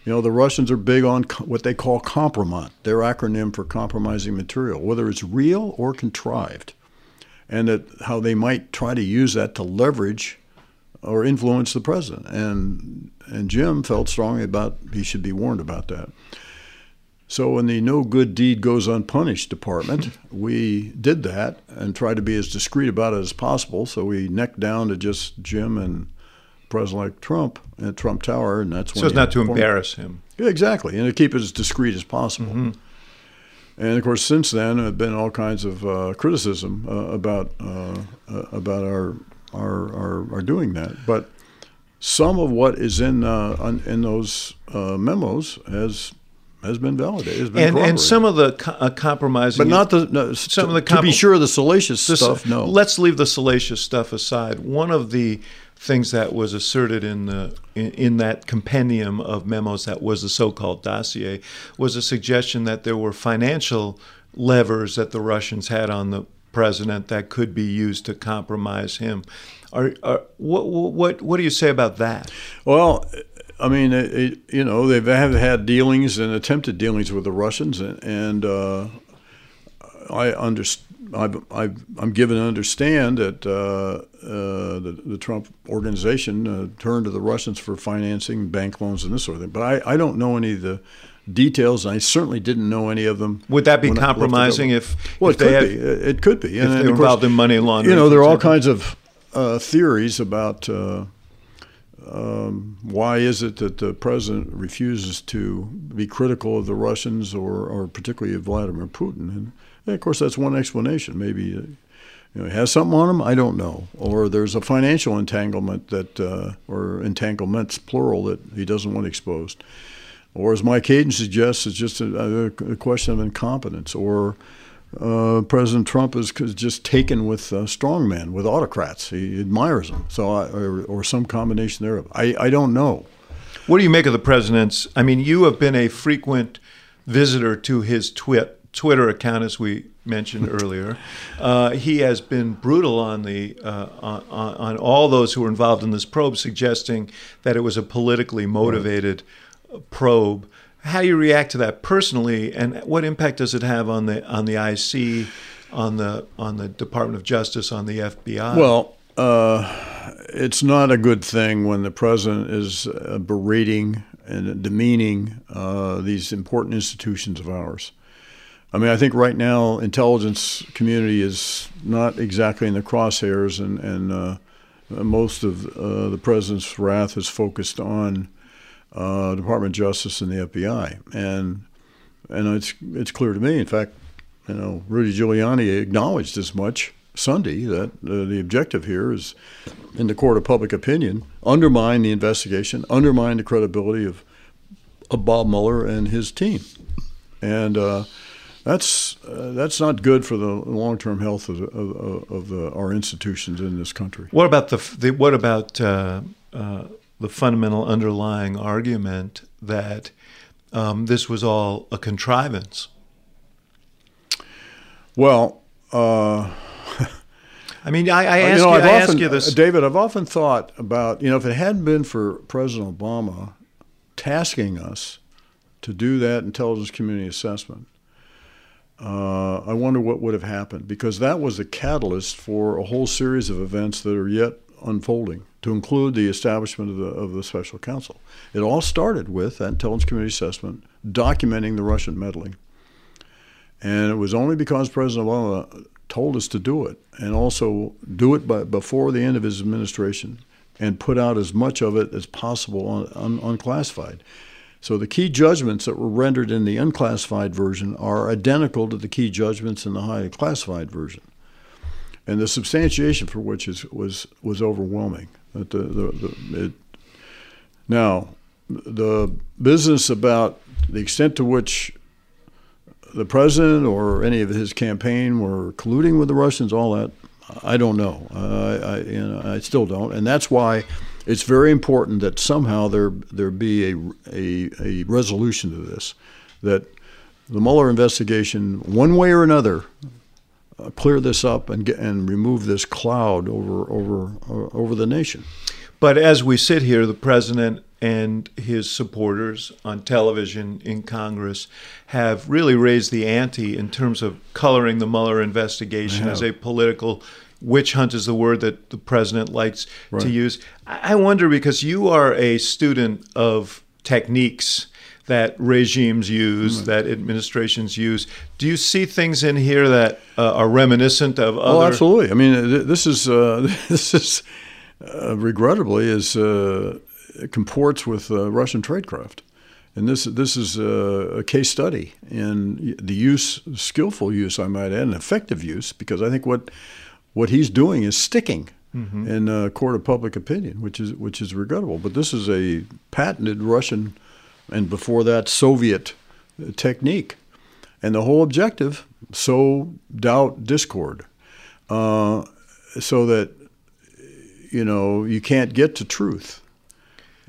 You know, the Russians are big on what they call kompromat, their acronym for compromising material, whether it's real or contrived, and that how they might try to use that to leverage or influence the president. And and Jim felt strongly about he should be warned about that. So, in the no good deed goes unpunished department, we did that and tried to be as discreet about it as possible. So, we necked down to just Jim and President Trump at Trump Tower, and that's so as not to embarrass him. Yeah, exactly, and to keep it as discreet as possible. Mm-hmm. And of course, since then, there have been all kinds of uh, criticism uh, about uh, uh about our, our, our our doing that. But some of what is in uh, in those uh, memos has has been validated. Has been and, and some of the co- uh, compromising, but not the no, some to, of the comp- to be sure the salacious stuff. No, let's leave the salacious stuff aside. One of the things that was asserted in the in, in, that compendium of memos that was the so-called dossier was a suggestion that there were financial levers that the Russians had on the president that could be used to compromise him. Are, are, what, what, what do you say about that? Well, I mean, it, it, you know, they've have had dealings and attempted dealings with the Russians, and, and uh, I understand. I've, I'm given to understand that uh, uh, the, the, Trump organization uh, turned to the Russians for financing bank loans and this sort of thing. But I, I don't know any of the details. and I certainly didn't know any of them. Would that be compromising if? Well, if it could had, be. It could be. If and, they were involved in money laundering. You know, there are all kinds of uh, theories about uh, um, why is it that the president refuses to be critical of the Russians or, or particularly of Vladimir Putin? And, and of course, that's one explanation. Maybe uh, you know, he has something on him. I don't know. Or there's a financial entanglement that, uh, or entanglements plural, that he doesn't want exposed. Or as Mike Hayden suggests, it's just a, a question of incompetence. Or uh, President Trump is just taken with uh, strongmen, with autocrats. He admires them, so I, or, or, some combination thereof. I, I don't know. What do you make of the president's? I mean, you have been a frequent visitor to his twit, Twitter account, as we mentioned earlier. Uh, he has been brutal on the uh, on, on, all those who were involved in this probe, suggesting that it was a politically motivated right. probe. How do you react to that personally, and what impact does it have on the on the IC, on the on the Department of Justice, on the FBI? Well. Uh, it's not a good thing when the president is uh, berating and demeaning uh, these important institutions of ours. I mean, I think right now intelligence community is not exactly in the crosshairs, and and uh, most of uh, the president's wrath is focused on uh, Department of Justice and the FBI, and and it's it's clear to me. In fact, you know, Rudy Giuliani acknowledged as much Sunday that uh, the objective here is, in the court of public opinion, undermine the investigation, undermine the credibility of, of Bob Mueller and his team, and uh, that's uh, that's not good for the long-term health of, of, of the, our institutions in this country. What about the, the what about uh, uh, the fundamental underlying argument that um, this was all a contrivance? Well. Uh, I mean, I, I, ask, you, know, you, I often, ask you this, David. I've often thought about you know if it hadn't been for President Obama tasking us to do that intelligence community assessment, uh, I wonder what would have happened because that was the catalyst for a whole series of events that are yet unfolding, to include the establishment of the, of the special counsel. It all started with that intelligence community assessment documenting the Russian meddling. And it was only because President Obama told us to do it and also do it by, before the end of his administration and put out as much of it as possible un, un, unclassified. So the key judgments that were rendered in the unclassified version are identical to the key judgments in the highly classified version, and the substantiation for which is, was was overwhelming. The, the, the it, now the business about the extent to which the president or any of his campaign were colluding with the Russians, all that, I don't know. Uh, I, you know, I still don't, and that's why it's very important that somehow there there be a, a, a resolution to this, that the Mueller investigation, one way or another, uh, clear this up and get, and remove this cloud over over uh, over the nation. But as we sit here, the president and his supporters on television in Congress have really raised the ante in terms of coloring the Mueller investigation as a political witch hunt is the word that the president likes right. to use. I wonder because you are a student of techniques that regimes use, right. that administrations use. Do you see things in here that uh, are reminiscent of other? Oh, absolutely. I mean, this is uh, this is uh, regrettably is uh, comports with uh, Russian tradecraft. And this this is a, a, case study in the use, skillful use, I might add, and effective use, because I think what what he's doing is sticking mm-hmm. in a court of public opinion, which is which is regrettable. But this is a patented Russian, and before that Soviet technique, and the whole objective: sow doubt, discord, uh, so that you know you can't get to truth.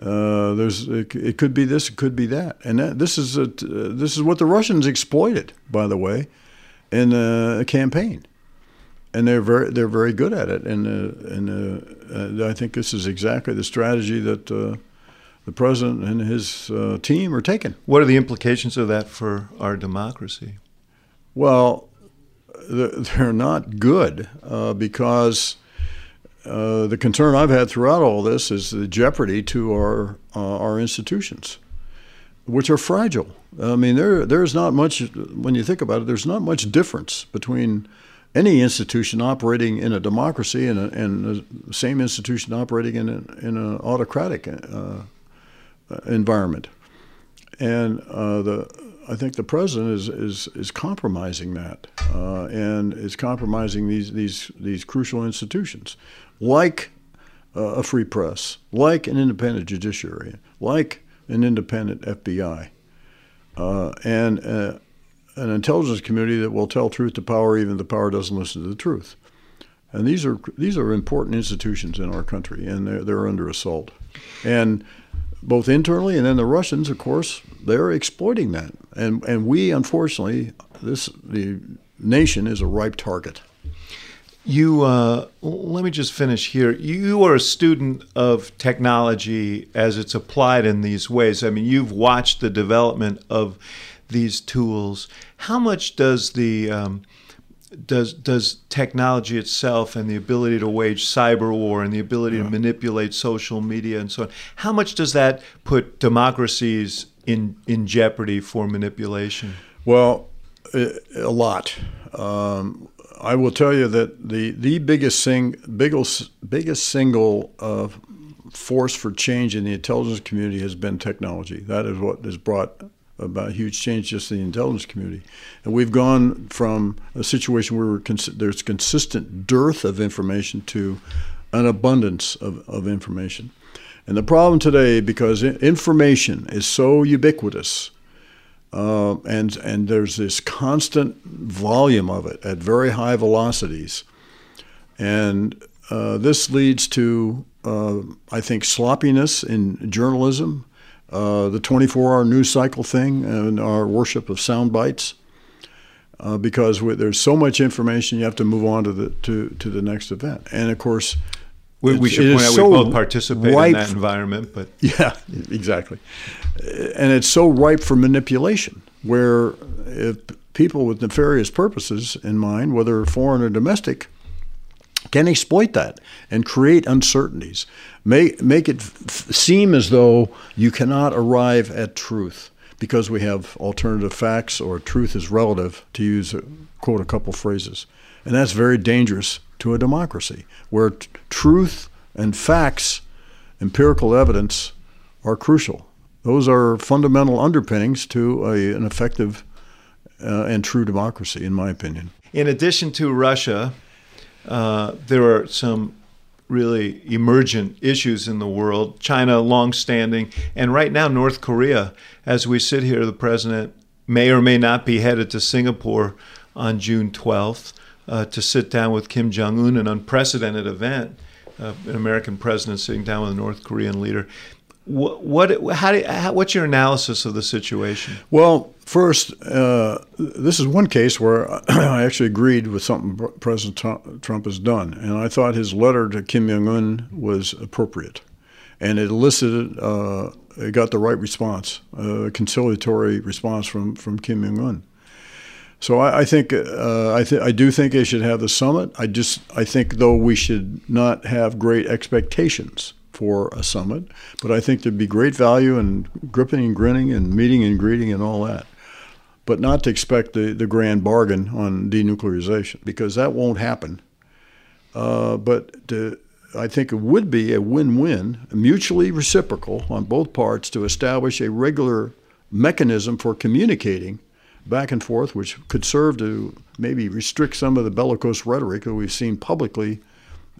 Uh, there's it, it, could be this, it could be that, and that, this is a, uh, this is what the Russians exploited, by the way, in a campaign and they're very they're very good at it. And uh, and uh, I think this is exactly the strategy that uh, the president and his uh, team are taking. What are the implications of that for our democracy? Well, they're not good uh, because. Uh, the concern I've had throughout all this is the jeopardy to our our institutions, which are fragile. I mean, there there's not much when you think about it. There's not much difference between any institution operating in a democracy and, a, and the same institution operating in, a, in an autocratic uh, environment. And uh, the, I think the president is, is, is compromising that uh, and is compromising these, these, these crucial institutions, like uh, a free press, like an independent judiciary, like an independent FBI. Uh, and uh, an intelligence community that will tell truth to power even if the power doesn't listen to the truth. And these are these are important institutions in our country, and they're, they're under assault. And both internally and then the Russians, of course, they're exploiting that, and and we unfortunately this the nation is a ripe target. You uh, let me just finish here. You are a student of technology as it's applied in these ways. I mean, you've watched the development of these tools. How much does the um, does does technology itself and the ability to wage cyber war and the ability yeah. to manipulate social media and so on how much does that put democracies in in jeopardy for manipulation well a lot um, I will tell you that the the biggest thing biggest biggest single uh, force for change in the intelligence community has been technology that is what has brought about huge change just in the intelligence community. And we've gone from a situation where cons- there's consistent dearth of information to an abundance of, of information. And the problem today, because information is so ubiquitous, uh, and and there's this constant volume of it at very high velocities, and uh, this leads to uh, I think sloppiness in journalism, uh, the 24 hour news cycle thing and our worship of sound bites. Uh, because there's so much information, you have to move on to the to, to the next event. And of course, we, we should point out so we both participate in that environment. But yeah, exactly. And it's so ripe for manipulation, where if people with nefarious purposes in mind, whether foreign or domestic, can exploit that and create uncertainties. Make, make it f- seem as though you cannot arrive at truth because we have alternative facts or truth is relative, to use, a, quote, a couple phrases. And that's very dangerous to a democracy where t- truth and facts, empirical evidence, are crucial. Those are fundamental underpinnings to a, an effective uh, and true democracy, in my opinion. In addition to Russia, uh, there are some really emergent issues in the world. China, longstanding, and right now North Korea. As we sit here, the president may or may not be headed to Singapore on June 12th uh, to sit down with Kim Jong Un, an unprecedented event. Uh, an American president sitting down with a North Korean leader. What, what how, do, how what's your analysis of the situation? Well, first, uh, this is one case where I actually agreed with something President Trump has done, and I thought his letter to Kim Jong Un was appropriate, and it elicited, uh, it got the right response, a conciliatory response from from Kim Jong Un. So I, I think uh, I, th- I do think they should have the summit. I just I think though we should not have great expectations for a summit. But I think there'd be great value in gripping and grinning and meeting and greeting and all that. But not to expect the, the grand bargain on denuclearization because that won't happen. Uh, but to, I think it would be a win win, mutually reciprocal on both parts to establish a regular mechanism for communicating back and forth, which could serve to maybe restrict some of the bellicose rhetoric that we've seen publicly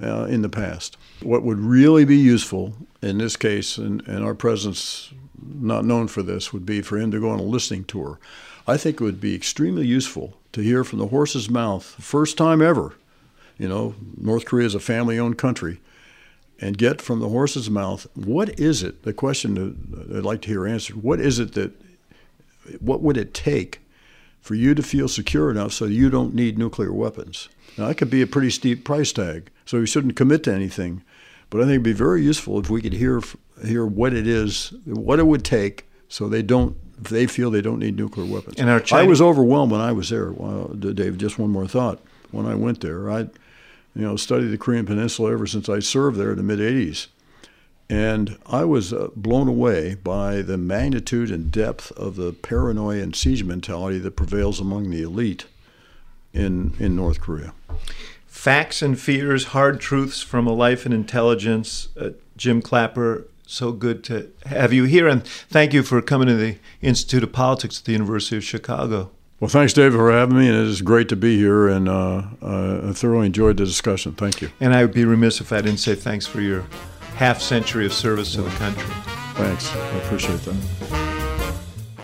uh, in the past. What would really be useful in this case, and, and our president's not known for this, would be for him to go on a listening tour. I think it would be extremely useful to hear from the horse's mouth, first time ever. You know, North Korea is a family owned country. And get from the horse's mouth, what is it? The question I'd like to hear answered what is it that, what would it take for you to feel secure enough so you don't need nuclear weapons? Now, that could be a pretty steep price tag, so we shouldn't commit to anything. But I think it'd be very useful if we could hear hear what it is, what it would take, so they don't they feel they don't need nuclear weapons. And our Chinese- I was overwhelmed when I was there. Well, Dave, just one more thought. When I went there, I, you know, studied the Korean Peninsula ever since I served there in the mid '80s, and I was uh, blown away by the magnitude and depth of the paranoia and siege mentality that prevails among the elite in in North Korea. Facts and Fears Hard Truths from a Life in Intelligence. Uh, Jim Clapper, so good to have you here. And thank you for coming to the Institute of Politics at the University of Chicago. Well, thanks, David, for having me. And it is great to be here. And uh, uh, I thoroughly enjoyed the discussion. Thank you. And I would be remiss if I didn't say thanks for your half century of service to the country. Thanks. I appreciate that.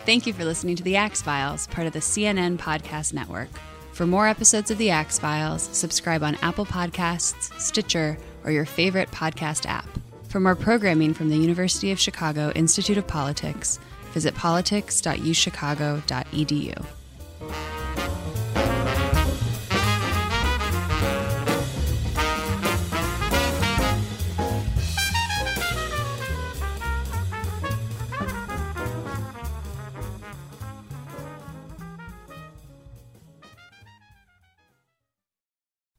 Thank you for listening to The Axe Files, part of the CNN Podcast Network. For more episodes of The Axe Files, subscribe on Apple Podcasts, Stitcher, or your favorite podcast app. For more programming from the University of Chicago Institute of Politics, visit politics.uchicago.edu.